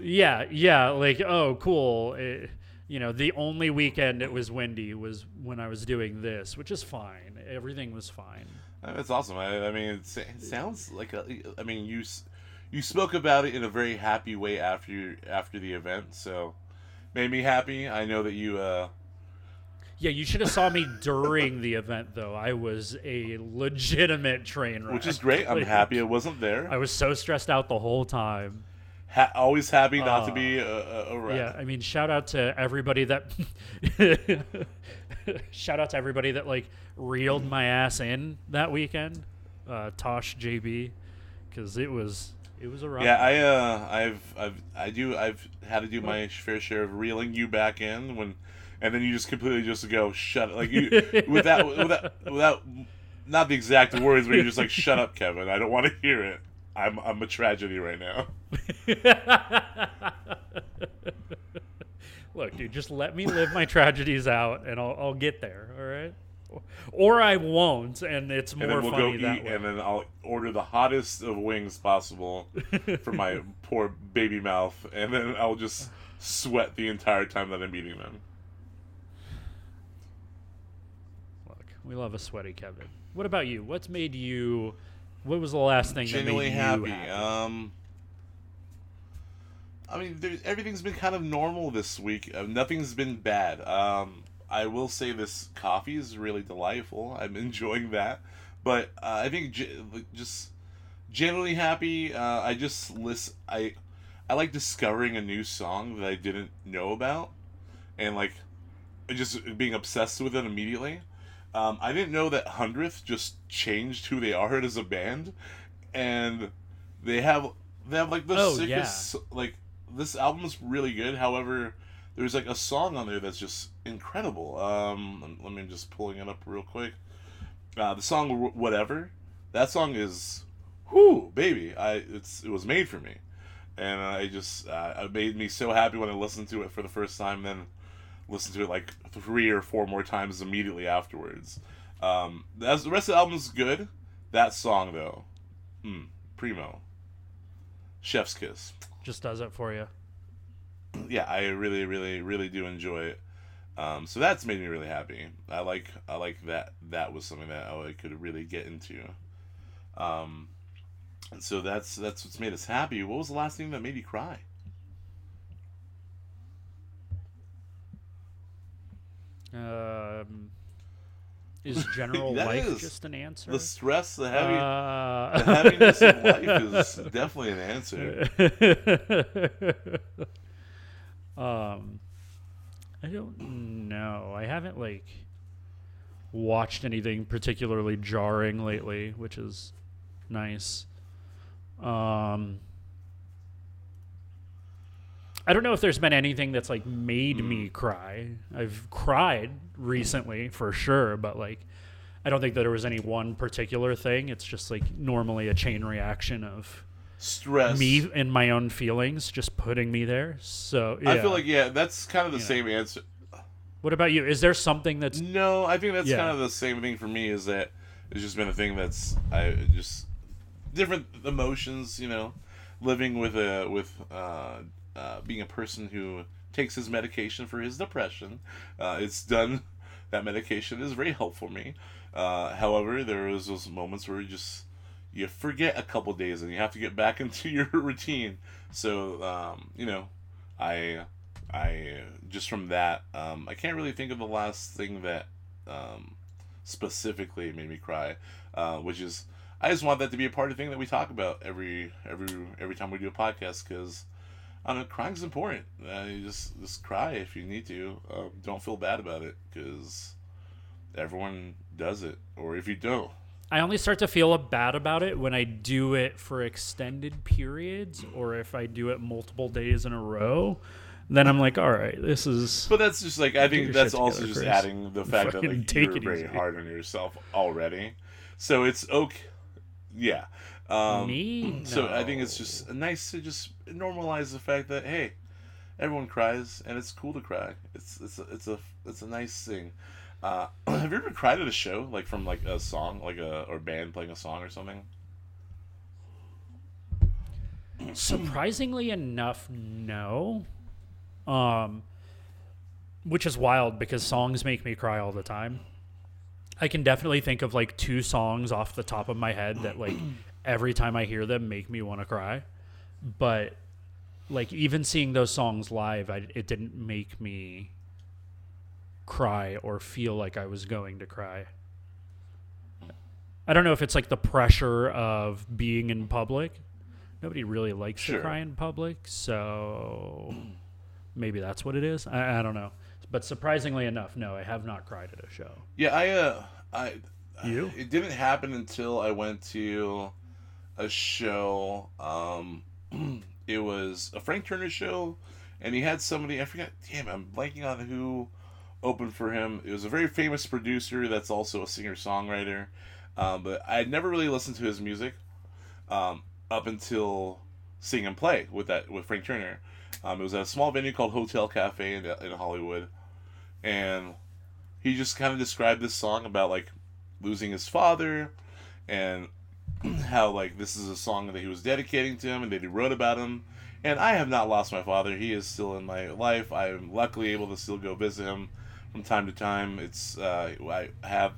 Yeah, yeah, like oh, cool. It, you know, the only weekend it was windy was when I was doing this, which is fine. Everything was fine. Uh, That's awesome. I, I mean, it sounds like a. I mean, you you spoke about it in a very happy way after you, after the event, so made me happy. I know that you. uh Yeah, you should have saw me during the event though. I was a legitimate train wreck. Which is great. I'm Like, happy I wasn't there. I was so stressed out the whole time. Ha- always happy not to Uh, be a, a. Yeah, I mean, shout out to everybody that shout out to everybody that like reeled my ass in that weekend. Uh, Tosh JB, because it was it was a rough. Yeah, I uh, I've I've I do I've had to do my fair share of reeling you back in when, and then you just completely just go shut up. like you without without without not the exact words, but you're just like shut up, Kevin. I don't want to hear it. I'm I'm a tragedy right now. Look, dude, just let me live my tragedies out, and I'll, I'll get there. All right, or I won't, and it's more And then we'll go funny eat, that way. and then I'll order the hottest of wings possible for my poor baby mouth, and then I'll just sweat the entire time that I'm eating them. Look, we love a sweaty Kevin. What about you? What's made you? What was the last thing genuinely that made happy. you happy? Um, I mean, there's, everything's been kind of normal this week. Uh, nothing's been bad. Um, I will say this coffee is really delightful. I'm enjoying that, but uh, I think ge- just generally happy. Uh, I just list. I I like discovering a new song that I didn't know about, and like just being obsessed with it immediately. Um, I didn't know that Hundredth just changed who they are as a band, and they have they have like the Oh, sickest like this album is really good. However, there's like a song on there that's just incredible. Um, let- let me just pulling it up real quick. Uh, the song whatever that song is, whoo baby. I it's it was made for me, and I just uh, it made me so happy when I listened to it for the first time. Then listen to it like three or four more times immediately afterwards. Um, that's, the rest of the album's good. That song though, mm, primo. Chef's kiss. Just does it for you. Yeah, I really, really, really do enjoy it. Um, so that's made me really happy. I like, I like that. That was something that I could really get into. Um, and so that's that's what's made us happy. What was the last thing that made you cry? Um, is general life is. just an answer? The stress, the heavy, Uh, the heaviness of life is definitely an answer. um, I don't know. I haven't like watched anything particularly jarring lately, which is nice. Um, I don't know if there's been anything that's like made me cry. I've cried recently for sure, but like I don't think that there was any one particular thing. It's just like normally a chain reaction of Stress. me and my own feelings just putting me there. So yeah. I feel like yeah, that's kind of the You know. same answer. What about you? Is there something that's No, I think that's Yeah. kind of the same thing for me. Is that it's just been a thing that's I just different emotions. You know, living with a with uh, uh, being a person who takes his medication for his depression. Uh, it's done. That medication is very helpful for me. Uh, however, there is those moments where you just you forget a couple days and you have to get back into your routine. So um, you know, I I just from that um, I can't really think of the last thing that um, specifically made me cry, uh, which is I just want that to be a part of the thing that we talk about every every every time we do a podcast because. I don't know, crying's important. Uh, you just just cry if you need to. Um, don't feel bad about it because everyone does it. Or if you don't, I only start to feel bad about it when I do it for extended periods or if I do it multiple days in a row. Then I'm like, all right, this is. But that's just like I think that's also together, just Chris. adding the fact that like take you're it very easy. hard on yourself already. So it's okay. Yeah. Um, Me? So I think it's just nice to just normalize the fact that hey, everyone cries and it's cool to cry. It's it's a, it's a it's a nice thing. Uh, have you ever cried at a show like from like a song like a or band playing a song or something? Surprisingly enough, no. Um, which is wild because songs make me cry all the time. I can definitely think of like two songs off the top of my head that like every time I hear them make me want to cry. But like even seeing those songs live, I, it didn't make me cry or feel like I was going to cry. I don't know if it's like the pressure of being in public. Nobody really likes Sure. to cry in public, so maybe that's what it is. I, I don't know. But surprisingly enough, no, I have not cried at a show. Yeah, I uh I You? it didn't happen until I went to a show um it was a Frank Turner show and he had somebody I forgot damn I'm blanking on who opened for him. It was a very famous producer that's also a singer-songwriter. Um, but I had never really listened to his music um, up until seeing him play with that with Frank Turner. Um, it was at a small venue called Hotel Cafe in, in Hollywood, and he just kind of described this song about like losing his father and how like this is a song that he was dedicating to him and that he wrote about him. And i have not lost my father. He is still in my life. I'm luckily able to still go visit him from time to time. It's uh, i have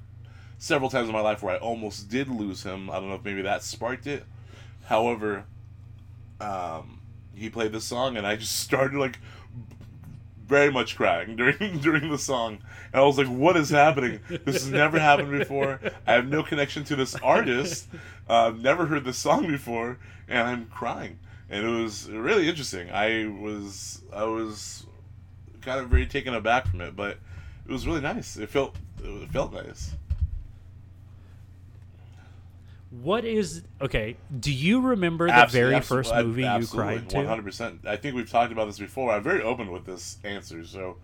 several times in my life where i almost did lose him. I don't know if maybe that sparked it. However um, he played this song and i just started like very much crying during during the song. And I was like, "What is happening? This has never happened before. I have no connection to this artist. Uh, never heard this song before, and I'm crying." And it was really interesting. I was I was kind of very taken aback from it, but it was really nice. It felt it felt nice. What is okay? Do you remember the very first movie you cried One to? hundred percent. I think we've talked about this before. I'm very open with this answer. So,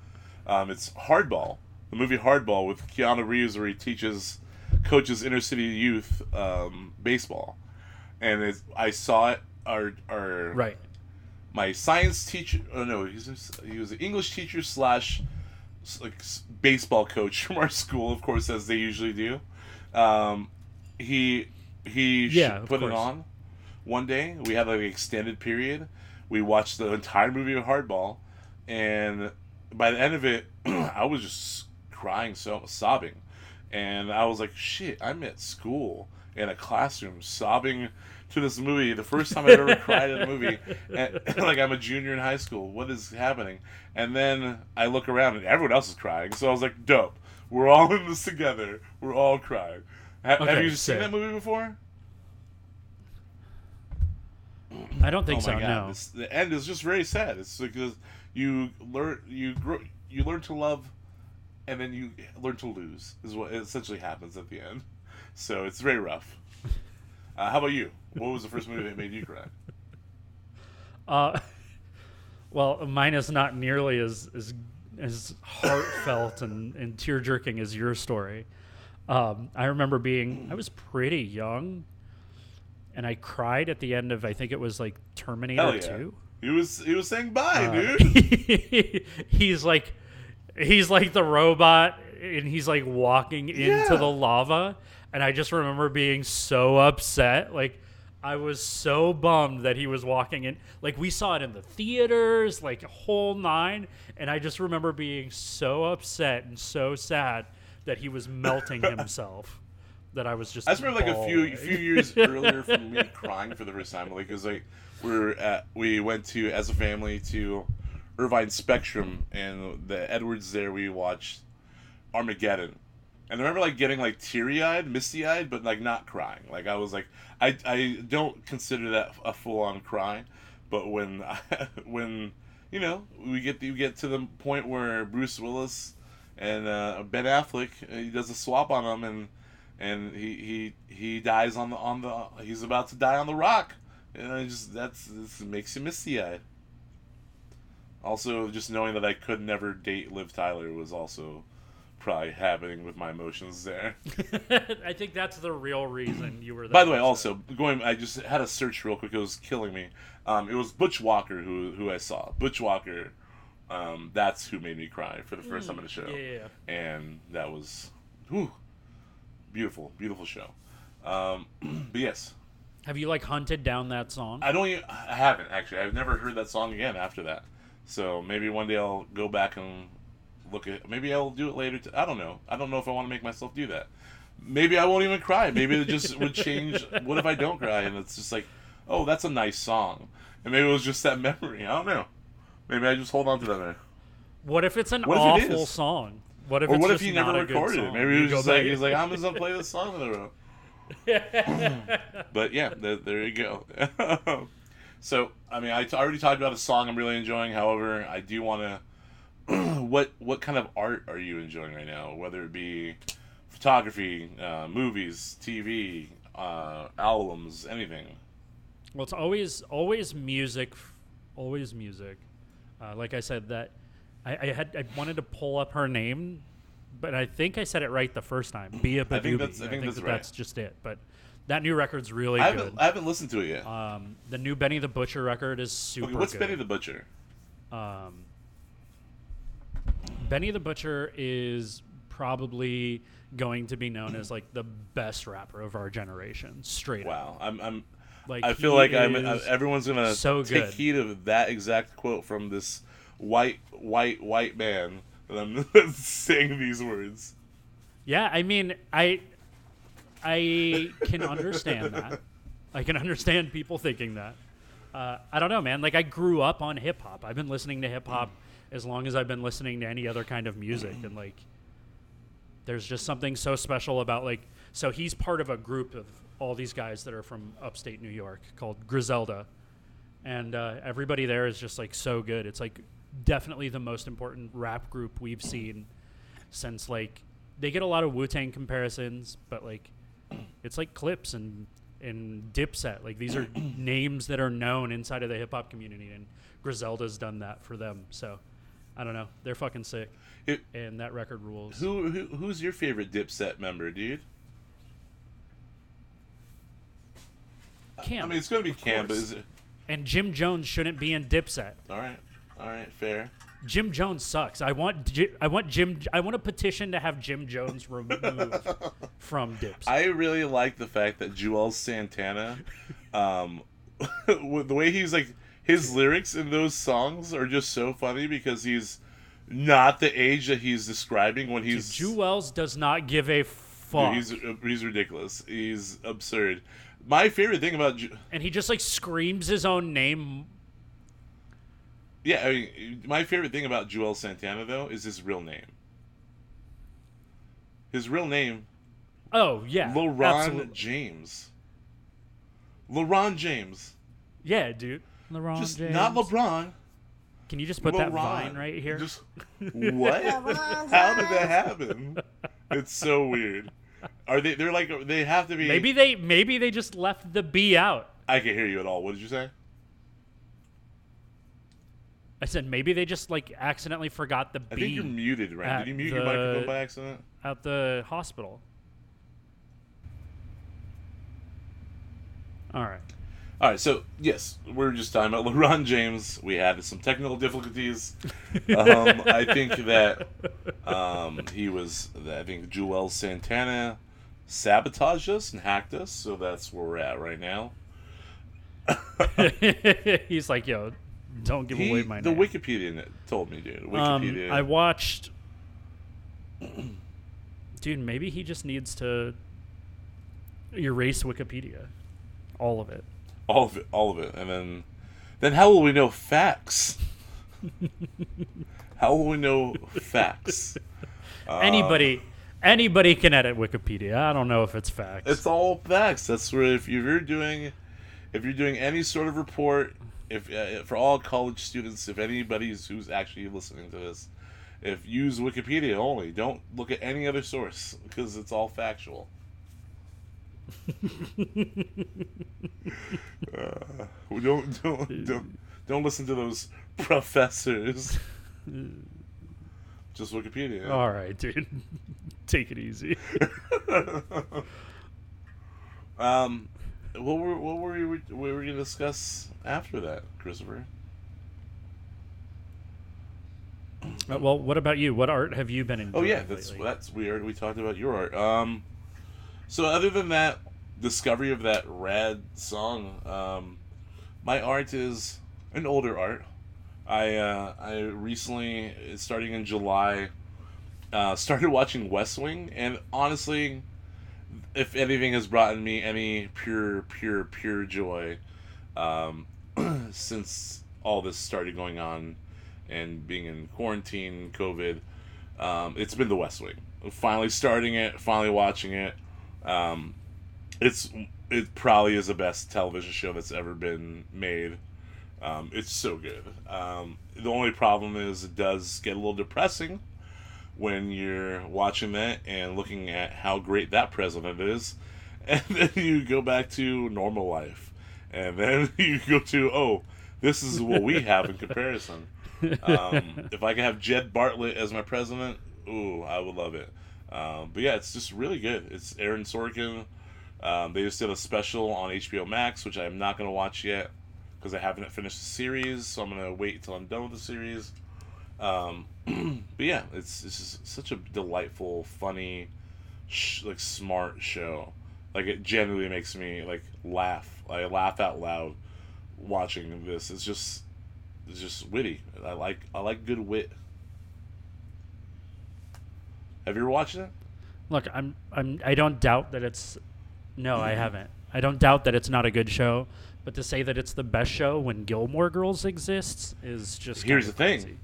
um, it's Hardball, the movie Hardball with Keanu Reeves, where he teaches coaches inner city youth um, baseball, and it's, I saw it. Our our Right. my science teacher. Oh no, he's he was an English teacher slash like baseball coach from our school, of course, as they usually do. Um, he he Yeah, of put it on one day. We had like an extended period. We watched the entire movie of Hardball, and by the end of it, I was just crying, so sobbing, and I was like, "Shit, I'm at school in a classroom sobbing to this movie. The first time I've ever cried at a movie, and, like I'm a junior in high school. What is happening?" And then I look around and everyone else is crying, so I was like, "Dope, we're all in this together. We're all crying." Ha- have Okay, you seen that movie before? I don't think oh so. god, no. this, the end is just very sad. It's because you learn you grow you learn to love, and then you learn to lose. Is what essentially happens at the end. So it's very rough. Uh, how about you? What was the first movie that made you cry? Uh, well, mine is not nearly as as as heartfelt and, and tear jerking as your story. Um, I remember being I was pretty young, and I cried at the end of I think it was like Terminator yeah. Two. He was he was saying bye, Uh, dude. he's like he's like the robot and he's like walking into Yeah. the lava and i just remember being so upset like i was so bummed that he was walking in like we saw it in the theaters like a whole nine and i just remember being so upset and so sad that he was melting himself that I was just. I just remember like a few bawling. few years earlier from me crying for the first time, like because like we're at we went to as a family to Irvine Spectrum and the Edwards there we watched Armageddon, and I remember like getting like teary eyed, misty eyed, but like not crying. Like I was like I I don't consider that a full on cry, but when when you know we get we get to the point where Bruce Willis and uh, Ben Affleck uh, he does a swap on him and and he he he dies on the on the he's about to die on the rock and I just that's this makes you misty eyed. Also, just knowing that I could never date Liv Tyler was also probably happening with my emotions there. I think that's the real reason you were. By the way, also going, I just had a search real quick. It was killing me. Um, it was Butch Walker who who I saw. Butch Walker. Um, that's who made me cry for the first time in the show, yeah, yeah, and that was, whew, beautiful, beautiful show. Um, but yes, Have you like hunted down that song? I don't. Even, I haven't actually. I've never heard that song again after that. So maybe one day I'll go back and look at. Maybe I'll do it later. I don't know. I don't know if I want to make myself do that. Maybe I won't even cry. Maybe it just would change. What if I don't cry and it's just like, oh, that's a nice song, and maybe it was just that memory. I don't know. Maybe I just hold on to that. memory. what if it's an What if it awful is? song? What if Or it's what if he never recorded it? Maybe he was just like, he's like, I'm just gonna play this song in a row. but yeah, there, there you go. so I mean, I t- already talked about a song I'm really enjoying. However, I do want to. what what kind of art are you enjoying right now? Whether it be photography, uh, movies, TV, uh, albums, anything. Well, it's always always music, always music. Uh, like I said, that I, I had I wanted to pull up her name, but I think I said it right the first time. Be a I think that's- I think that's that right. that's just it. But that new record's really I good. haven't I haven't listened to it yet. Um, the new Benny the Butcher record is super. okay, what's good. Benny the Butcher? Um, Benny the Butcher is probably going to be known as like the best rapper of our generation. Straight up. Wow, I'm I'm Like I feel like I'm, everyone's gonna so take good. heed of that exact quote from this white, white, white man that I'm saying these words. Yeah, I mean, I I can understand that. I can understand people thinking that. Uh, I don't know, man. Like I grew up on hip hop. I've been listening to hip hop as long as I've been listening to any other kind of music, and like, there's just something so special about like. So he's part of a group of all these guys that are from upstate New York called Griselda, and uh, everybody there is just like so good. It's like definitely the most important rap group we've seen since like they get a lot of Wu Tang comparisons, but like it's like Clipse and and Dipset. Like these are names that are known inside of the hip hop community, and Griselda's done that for them. So I don't know, they're fucking sick, It, and that record rules. who, who who's your favorite Dipset member, dude? Cam, I mean, it's gonna be of Cam, but is it? and Jim Jones shouldn't be in Dipset. All right, all right, fair. Jim Jones sucks. I want I want Jim I want a petition to have Jim Jones removed from Dipset. I really like the fact that Juelz Santana, um, the way he's like his lyrics in those songs are just so funny because he's not the age that he's describing when he's Juelz does not give a fuck, Dude, he's he's ridiculous. He's absurd. My favorite thing about Ju- and he just like screams his own name yeah, I mean, my favorite thing about Juelz Santana though is his real name. His real name, Oh yeah, LeBron absolutely. James. LeBron James, Yeah, dude. LeBron just James. not LeBron. Can you just put that LeBron. vine right here? Just what? How did that happen? It's so weird. Are they? They're like they have to be. maybe they maybe they just left the B out. I can't hear you at all. What did you say? I said maybe they just like accidentally forgot the I think you're B muted, right? Did you mute your the- microphone by accident? at the hospital. All right. All right, so yes, we're just talking about LeBron James. We had some technical difficulties. Um, I think that um, he was. I think Juelz Santana sabotaged us and hacked us, so that's where we're at right now. He's like, yo, don't give He, away my the name. The Wikipedia told me, dude. Um, Wikipedia. I watched. Dude, maybe he just needs to erase Wikipedia, all of it. All of it, all of it, and then, then how will we know facts? how will we know facts? Uh, anybody, anybody can edit Wikipedia. I don't know if it's facts. It's all facts. That's where if you're doing, if you're doing any sort of report, if uh, for all college students, if anybody's who's actually listening to this, if use Wikipedia only, don't look at any other source because it's all factual. Uh, don't don't don't don't listen to those professors. Just Wikipedia. All right, dude. Take it easy. um, what were what were we what were we gonna discuss after that, Christopher? Uh, well, what about you? What art have you been in? Oh yeah, that's lately? that's weird. We talked about your art. Um, so other than that discovery of that rad song, um, my art is an older art. I uh, I recently, starting in July, uh, started watching West Wing, and honestly, if anything has brought me any pure, pure, pure joy, um, since all this started going on, and being in quarantine, COVID, um, it's been the West Wing. Finally starting it, finally watching it. Um, it's it probably is the best television show that's ever been made. Um, it's so good. Um, the only problem is it does get a little depressing when you're watching that and looking at how great that president is, and then you go back to normal life, and then you go to oh, this is what we have in comparison. Um, if I could have Jed Bartlet as my president, ooh, I would love it. Um, but yeah, it's just really good. It's Aaron Sorkin. Um, they just did a special on HBO Max, which I'm not going to watch yet because I haven't finished the series. So I'm going to wait until I'm done with the series. Um, but yeah, it's it's just such a delightful, funny, sh- like smart show. Like it genuinely makes me like laugh. I laugh out loud watching this. It's just it's just witty. I like I like good wit. Have you ever watched it? Look, I'm I'm I don't doubt that it's no, I haven't. I don't doubt that it's not a good show, but to say that it's the best show when Gilmore Girls exists is just Here's the thing.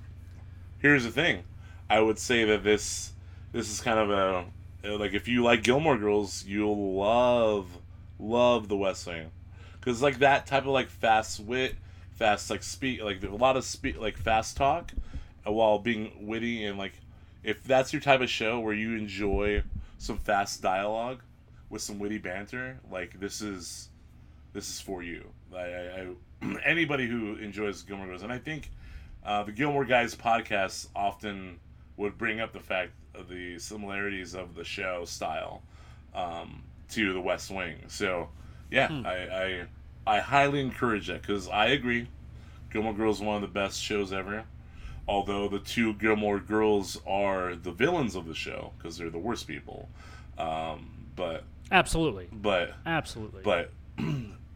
Here's the thing. I would say that this this is kind of a uh, like if you like Gilmore Girls, you'll love love The West Wing because like that type of like fast wit, fast like speak like a lot of speak like fast talk, uh, while being witty and like if that's your type of show where you enjoy some fast dialogue with some witty banter, like this is this is for you. I, I, I anybody who enjoys Gilmore Girls, and I think uh, the Gilmore Guys podcast often would bring up the fact of the similarities of the show style um, to the West Wing. So yeah, I, I I highly encourage that because I agree, Gilmore Girls is one of the best shows ever. Although the two Gilmore Girls are the villains of the show because they're the worst people, um, but Absolutely. but Absolutely. but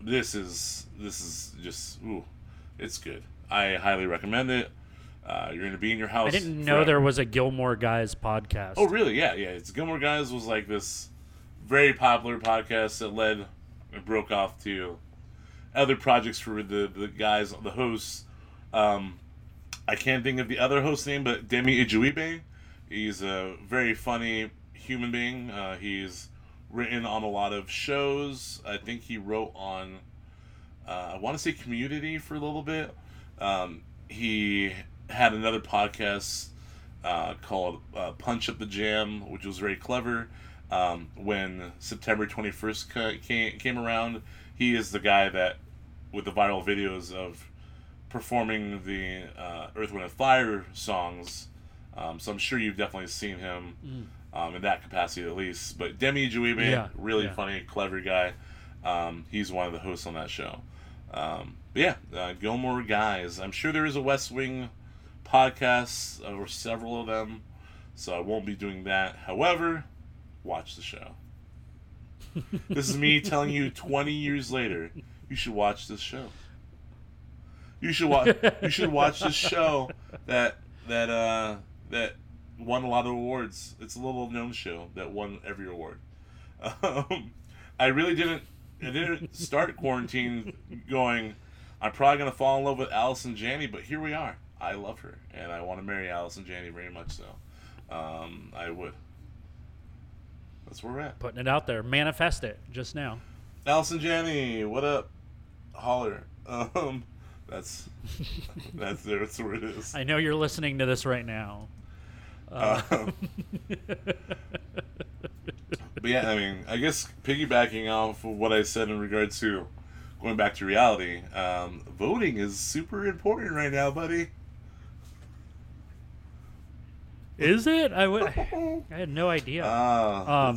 this is this is just ooh, it's good. I highly recommend it. Uh, you're gonna be in your house. I didn't know forever. there was a Gilmore Guys podcast. Oh really? Yeah, yeah. It's Gilmore Guys was like this very popular podcast that led and broke off to other projects for the the guys, the hosts. Um, I can't think of the other host name, but Demi Adejuyigbe. He's a very funny human being. Uh, he's written on a lot of shows. I think he wrote on, uh, I want to say Community for a little bit. Um, he had another podcast uh, called uh, Punch Up the Jam, which was very clever. Um, when September 21st came, came around, he is the guy that, with the viral videos of performing the uh, Earth, Wind, and Fire songs. Um, so I'm sure you've definitely seen him um, in that capacity at least. But Demi Adejuyigbe, Yeah, really yeah. funny, clever guy. Um, he's one of the hosts on that show. Um, but yeah, uh, Gilmore Guys. I'm sure there is a West Wing podcast uh, or several of them, so I won't be doing that. However, watch the show. this is me telling you 20 years later, you should watch this show. You should watch. you should watch this show that that uh, that won a lot of awards. It's a little known show that won every award. Um, I really didn't. I didn't start quarantine going. I'm probably gonna fall in love with Allison Janney, but here we are. I love her, and I want to marry Allison Janney very much. So, um, I would. That's where we're at. Putting it out there. Manifest it just now. Allison Janney, what up? Holler. Um, that's that's that's where it is. I know you're listening to this right now. Uh, Um, but yeah, I mean, I guess piggybacking off of what I said in regards to going back to reality, um, voting is super important right now, buddy. is it? I would. I had no idea. Ah, Um,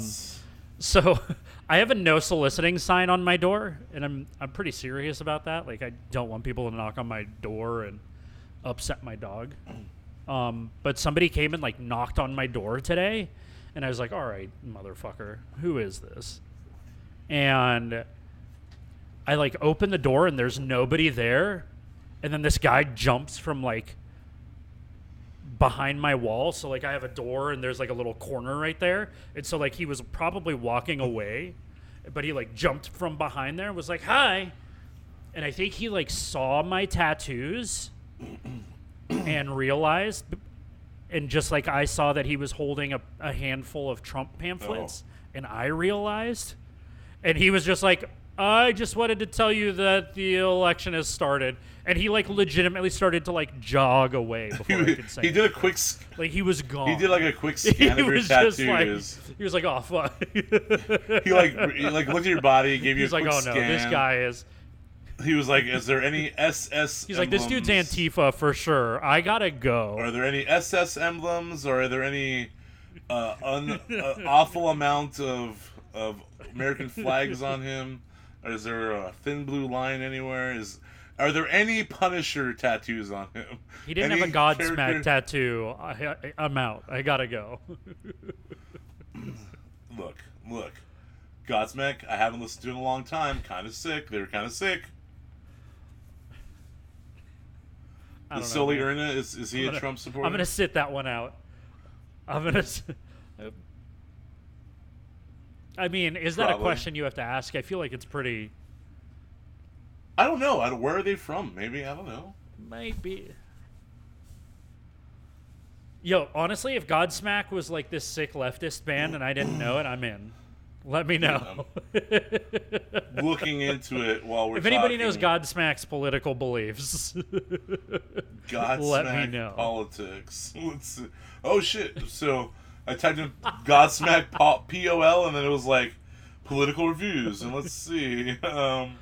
So I have a no soliciting sign on my door, and I'm I'm pretty serious about that. Like I don't want people to knock on my door and upset my dog. Um, but somebody came and like knocked on my door today, and I was like, "All right, motherfucker, who is this?" And I like open the door and there's nobody there, and then this guy jumps from like behind my wall. So like I have a door and there's like a little corner right there. And so like he was probably walking away, but he like jumped from behind there and was like, "Hi." And I think he like saw my tattoos and realized and just like I saw that he was holding a, a handful of Trump pamphlets oh. and I realized and he was just like I just wanted to tell you that the election has started and he like legitimately started to like jog away before I he, could say he did a quick. Like he was gone. He did like a quick he scan of your was just like he was like, oh fuck. He like he like looked at your body, gave you He's a like, quick oh no, scan. this guy is. He was like, "Is there any SS?" He's like, this dude's? Antifa for sure. I gotta go. Are there any SS emblems, or are there any uh, un, uh, awful amount of of American flags on him? Is there a thin blue line anywhere? Is are there any Punisher tattoos on him? He didn't Any have a Godsmack character- tattoo. I, I, I'm out. I gotta go. Look, look, Godsmack. I haven't listened to in a long time. Kind of sick. They were kind of sick. The Sully. Erna is is he I'm a gonna- Trump supporter? I'm gonna sit that one out. I'm gonna. s- I mean, is that Probably. a question you have to ask? I feel like it's pretty. I don't know. I where are they from? Maybe I don't know. Maybe. Yo, honestly, if Godsmack was like this sick leftist band and I didn't know it, I'm in. Let me know. Looking into it while we're if anybody knows Godsmack's political beliefs, Godsmack let me know. politics. Let's. Oh shit! So I typed in Godsmack pol- P O L and then it was like political reviews and let's see. Um,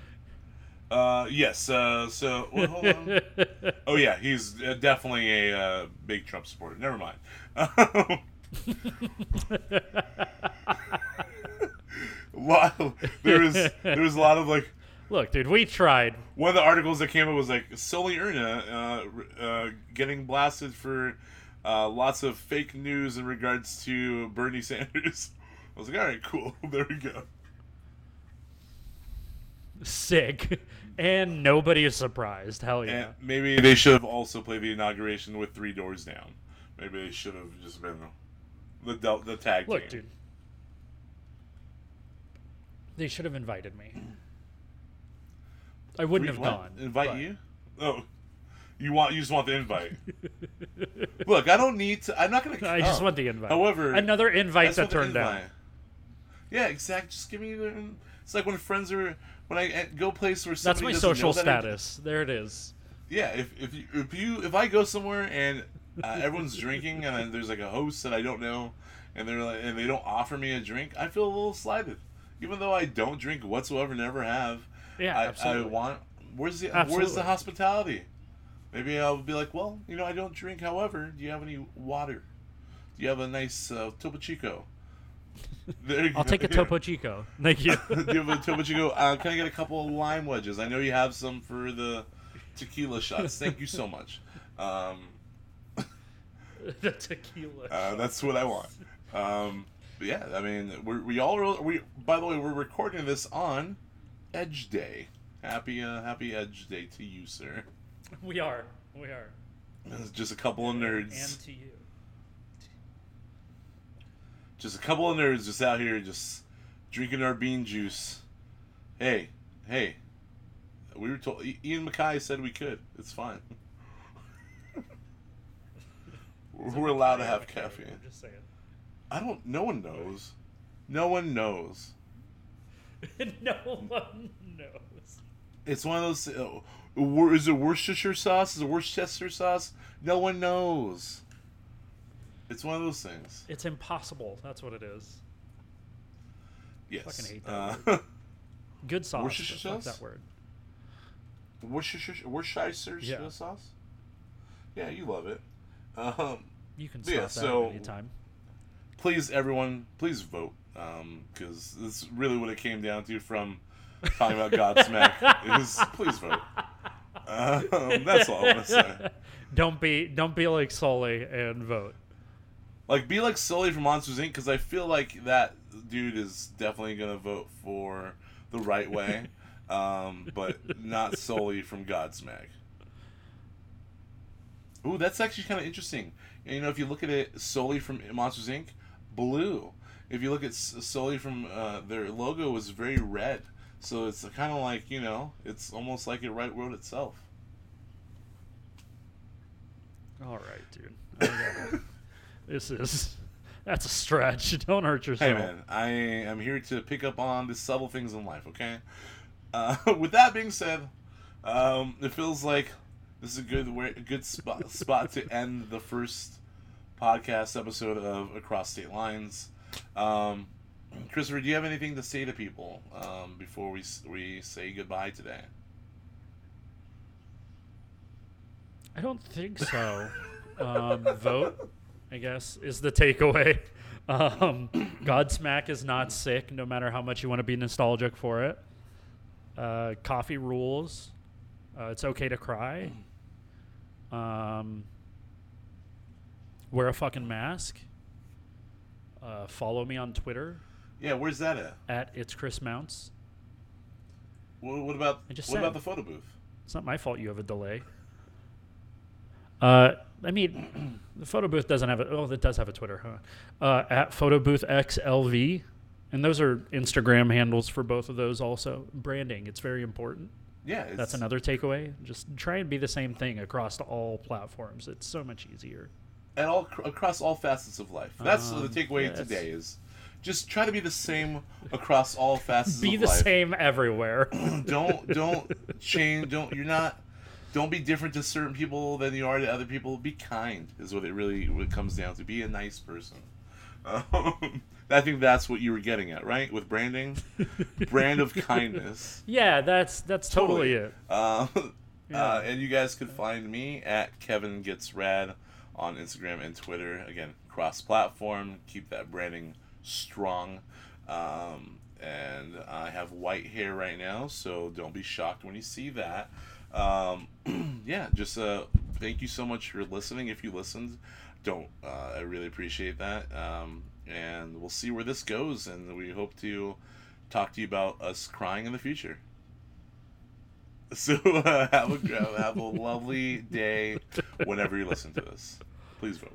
uh, yes. Uh, so wait, hold on. Oh yeah, he's uh, definitely a uh, big Trump supporter. Never mind. lot of, there was there was a lot of like Look, dude, we tried. one of the articles that came up was like Sully Erna uh, uh, getting blasted for uh, lots of fake news in regards to Bernie Sanders. I was like, all right, cool, there we go. Sick. And nobody is surprised. Hell yeah. And maybe they should have also played the inauguration with three doors down. Maybe they should have just been the del- the tag Look, team. dude. They should have invited me. I wouldn't have What? gone. Invite but- you? Oh, you want you just want the invite? Look, I don't need to. I'm not gonna. I just want the invite. However, another invite that turned down. Yeah, exactly. Just give me the. It's like when friends are when I uh, go place where That's my social that I- status. There it is. yeah, if if you if you if I go somewhere and uh, everyone's drinking and then there's like a host that I don't know and they're like, and they don't offer me a drink, I feel a little slighted, even though I don't drink whatsoever, never have. Yeah, I, absolutely. I want. Where's the Where's the hospitality? Maybe I'll be like, well, you know, I don't drink. However, do you have any water? Do you have a nice uh, Topo Chico? There you I'll go. take a. Topo Chico. Thank you. do you have a Topo Chico? Uh, can I get a couple of lime wedges? I know you have some for the tequila shots. Thank you so much. Um, the tequila. uh, that's what I want. Um, but yeah, I mean, we're, we all we. By the way, we're recording this on Edge Day. Happy uh, Happy Edge Day to you, sir. We are. We are. It's just a couple of nerds. And to you. just a couple of nerds just out here just drinking our bean juice. Hey, hey. We were told Ian MacKaye said we could. It's fine. we're allowed to have caffeine. I'm just saying. I don't. No one knows. No one knows. no one knows. It's one of those. Uh, Is it Worcestershire sauce? Is it Worcestershire sauce? No one knows. It's one of those things. It's impossible. That's what it is. Yes. Fucking hate that Uh, word. Good sauce. Worcestershire sauce? that word. Worcestershire, Worcestershire Yeah. sauce. Yeah, you love it. Um, You can Yeah, stop that so- anytime. please, everyone, please vote. Because this is really what it came down to from talking about Godsmack. is please vote. Um, that's all I want to say. don't be don't be like Sully and vote. Like, be like Sully from Monsters Inc. Because I feel like that dude is definitely gonna vote for the right way, um, but not Sully from Godsmack. Ooh, that's actually kind of interesting. You know, if you look at it solely from Monsters Inc., blue. If you look at solely from uh, their logo, is very red. So it's kind of like you know, it's almost like it right wrote itself. All right, dude. Gotta- this is that's a stretch. Don't hurt yourself. Hey man, I am here to pick up on the subtle things in life. Okay. Uh, with that being said, um, it feels like this is a good way, a good spot spot to end the first podcast episode of Across State Lines. Um, Christopher, do you have anything to say to people um, before we we say goodbye today? I don't think so. um, vote, I guess, is the takeaway. Um, Godsmack is not sick, no matter how much you want to be nostalgic for it. Uh, coffee rules. Uh, it's okay to cry. Um, wear a fucking mask. Uh, follow me on Twitter Yeah, where's that at? at it's Chris Mounts. What, what about I just what about the photo booth? It's not my fault you have a delay. Uh, I mean, the photo booth doesn't have a. Oh, it does have a Twitter, huh? Uh, at photo booth XLV, and those are Instagram handles for both of those. Also, branding it's very important. Yeah, it's, That's another takeaway. Just try and be the same thing across all platforms. It's so much easier. And all across all facets of life. That's Um, the takeaway yes. today is just try to be the same across all facets of life. Be the life. same everywhere. don't don't change don't you're not don't be different to certain people than you are to other people. Be kind is what it really what it comes down to. Be a nice person. Um, I think that's what you were getting at, right? With branding, brand of kindness. yeah, that's that's totally, it. Uh, Yeah. uh, and you guys could find me at Kevin Gets Rad on Instagram and Twitter. Again, cross platform. Keep that branding strong. Um, and I have white hair right now, so don't be shocked when you see that. Um, yeah, just uh, thank you so much for listening. If you listened, don't uh, I really appreciate that. Um, and we'll see where this goes, and we hope to talk to you about us crying in the future. So uh, have a have a lovely day whenever you listen to this. Please vote.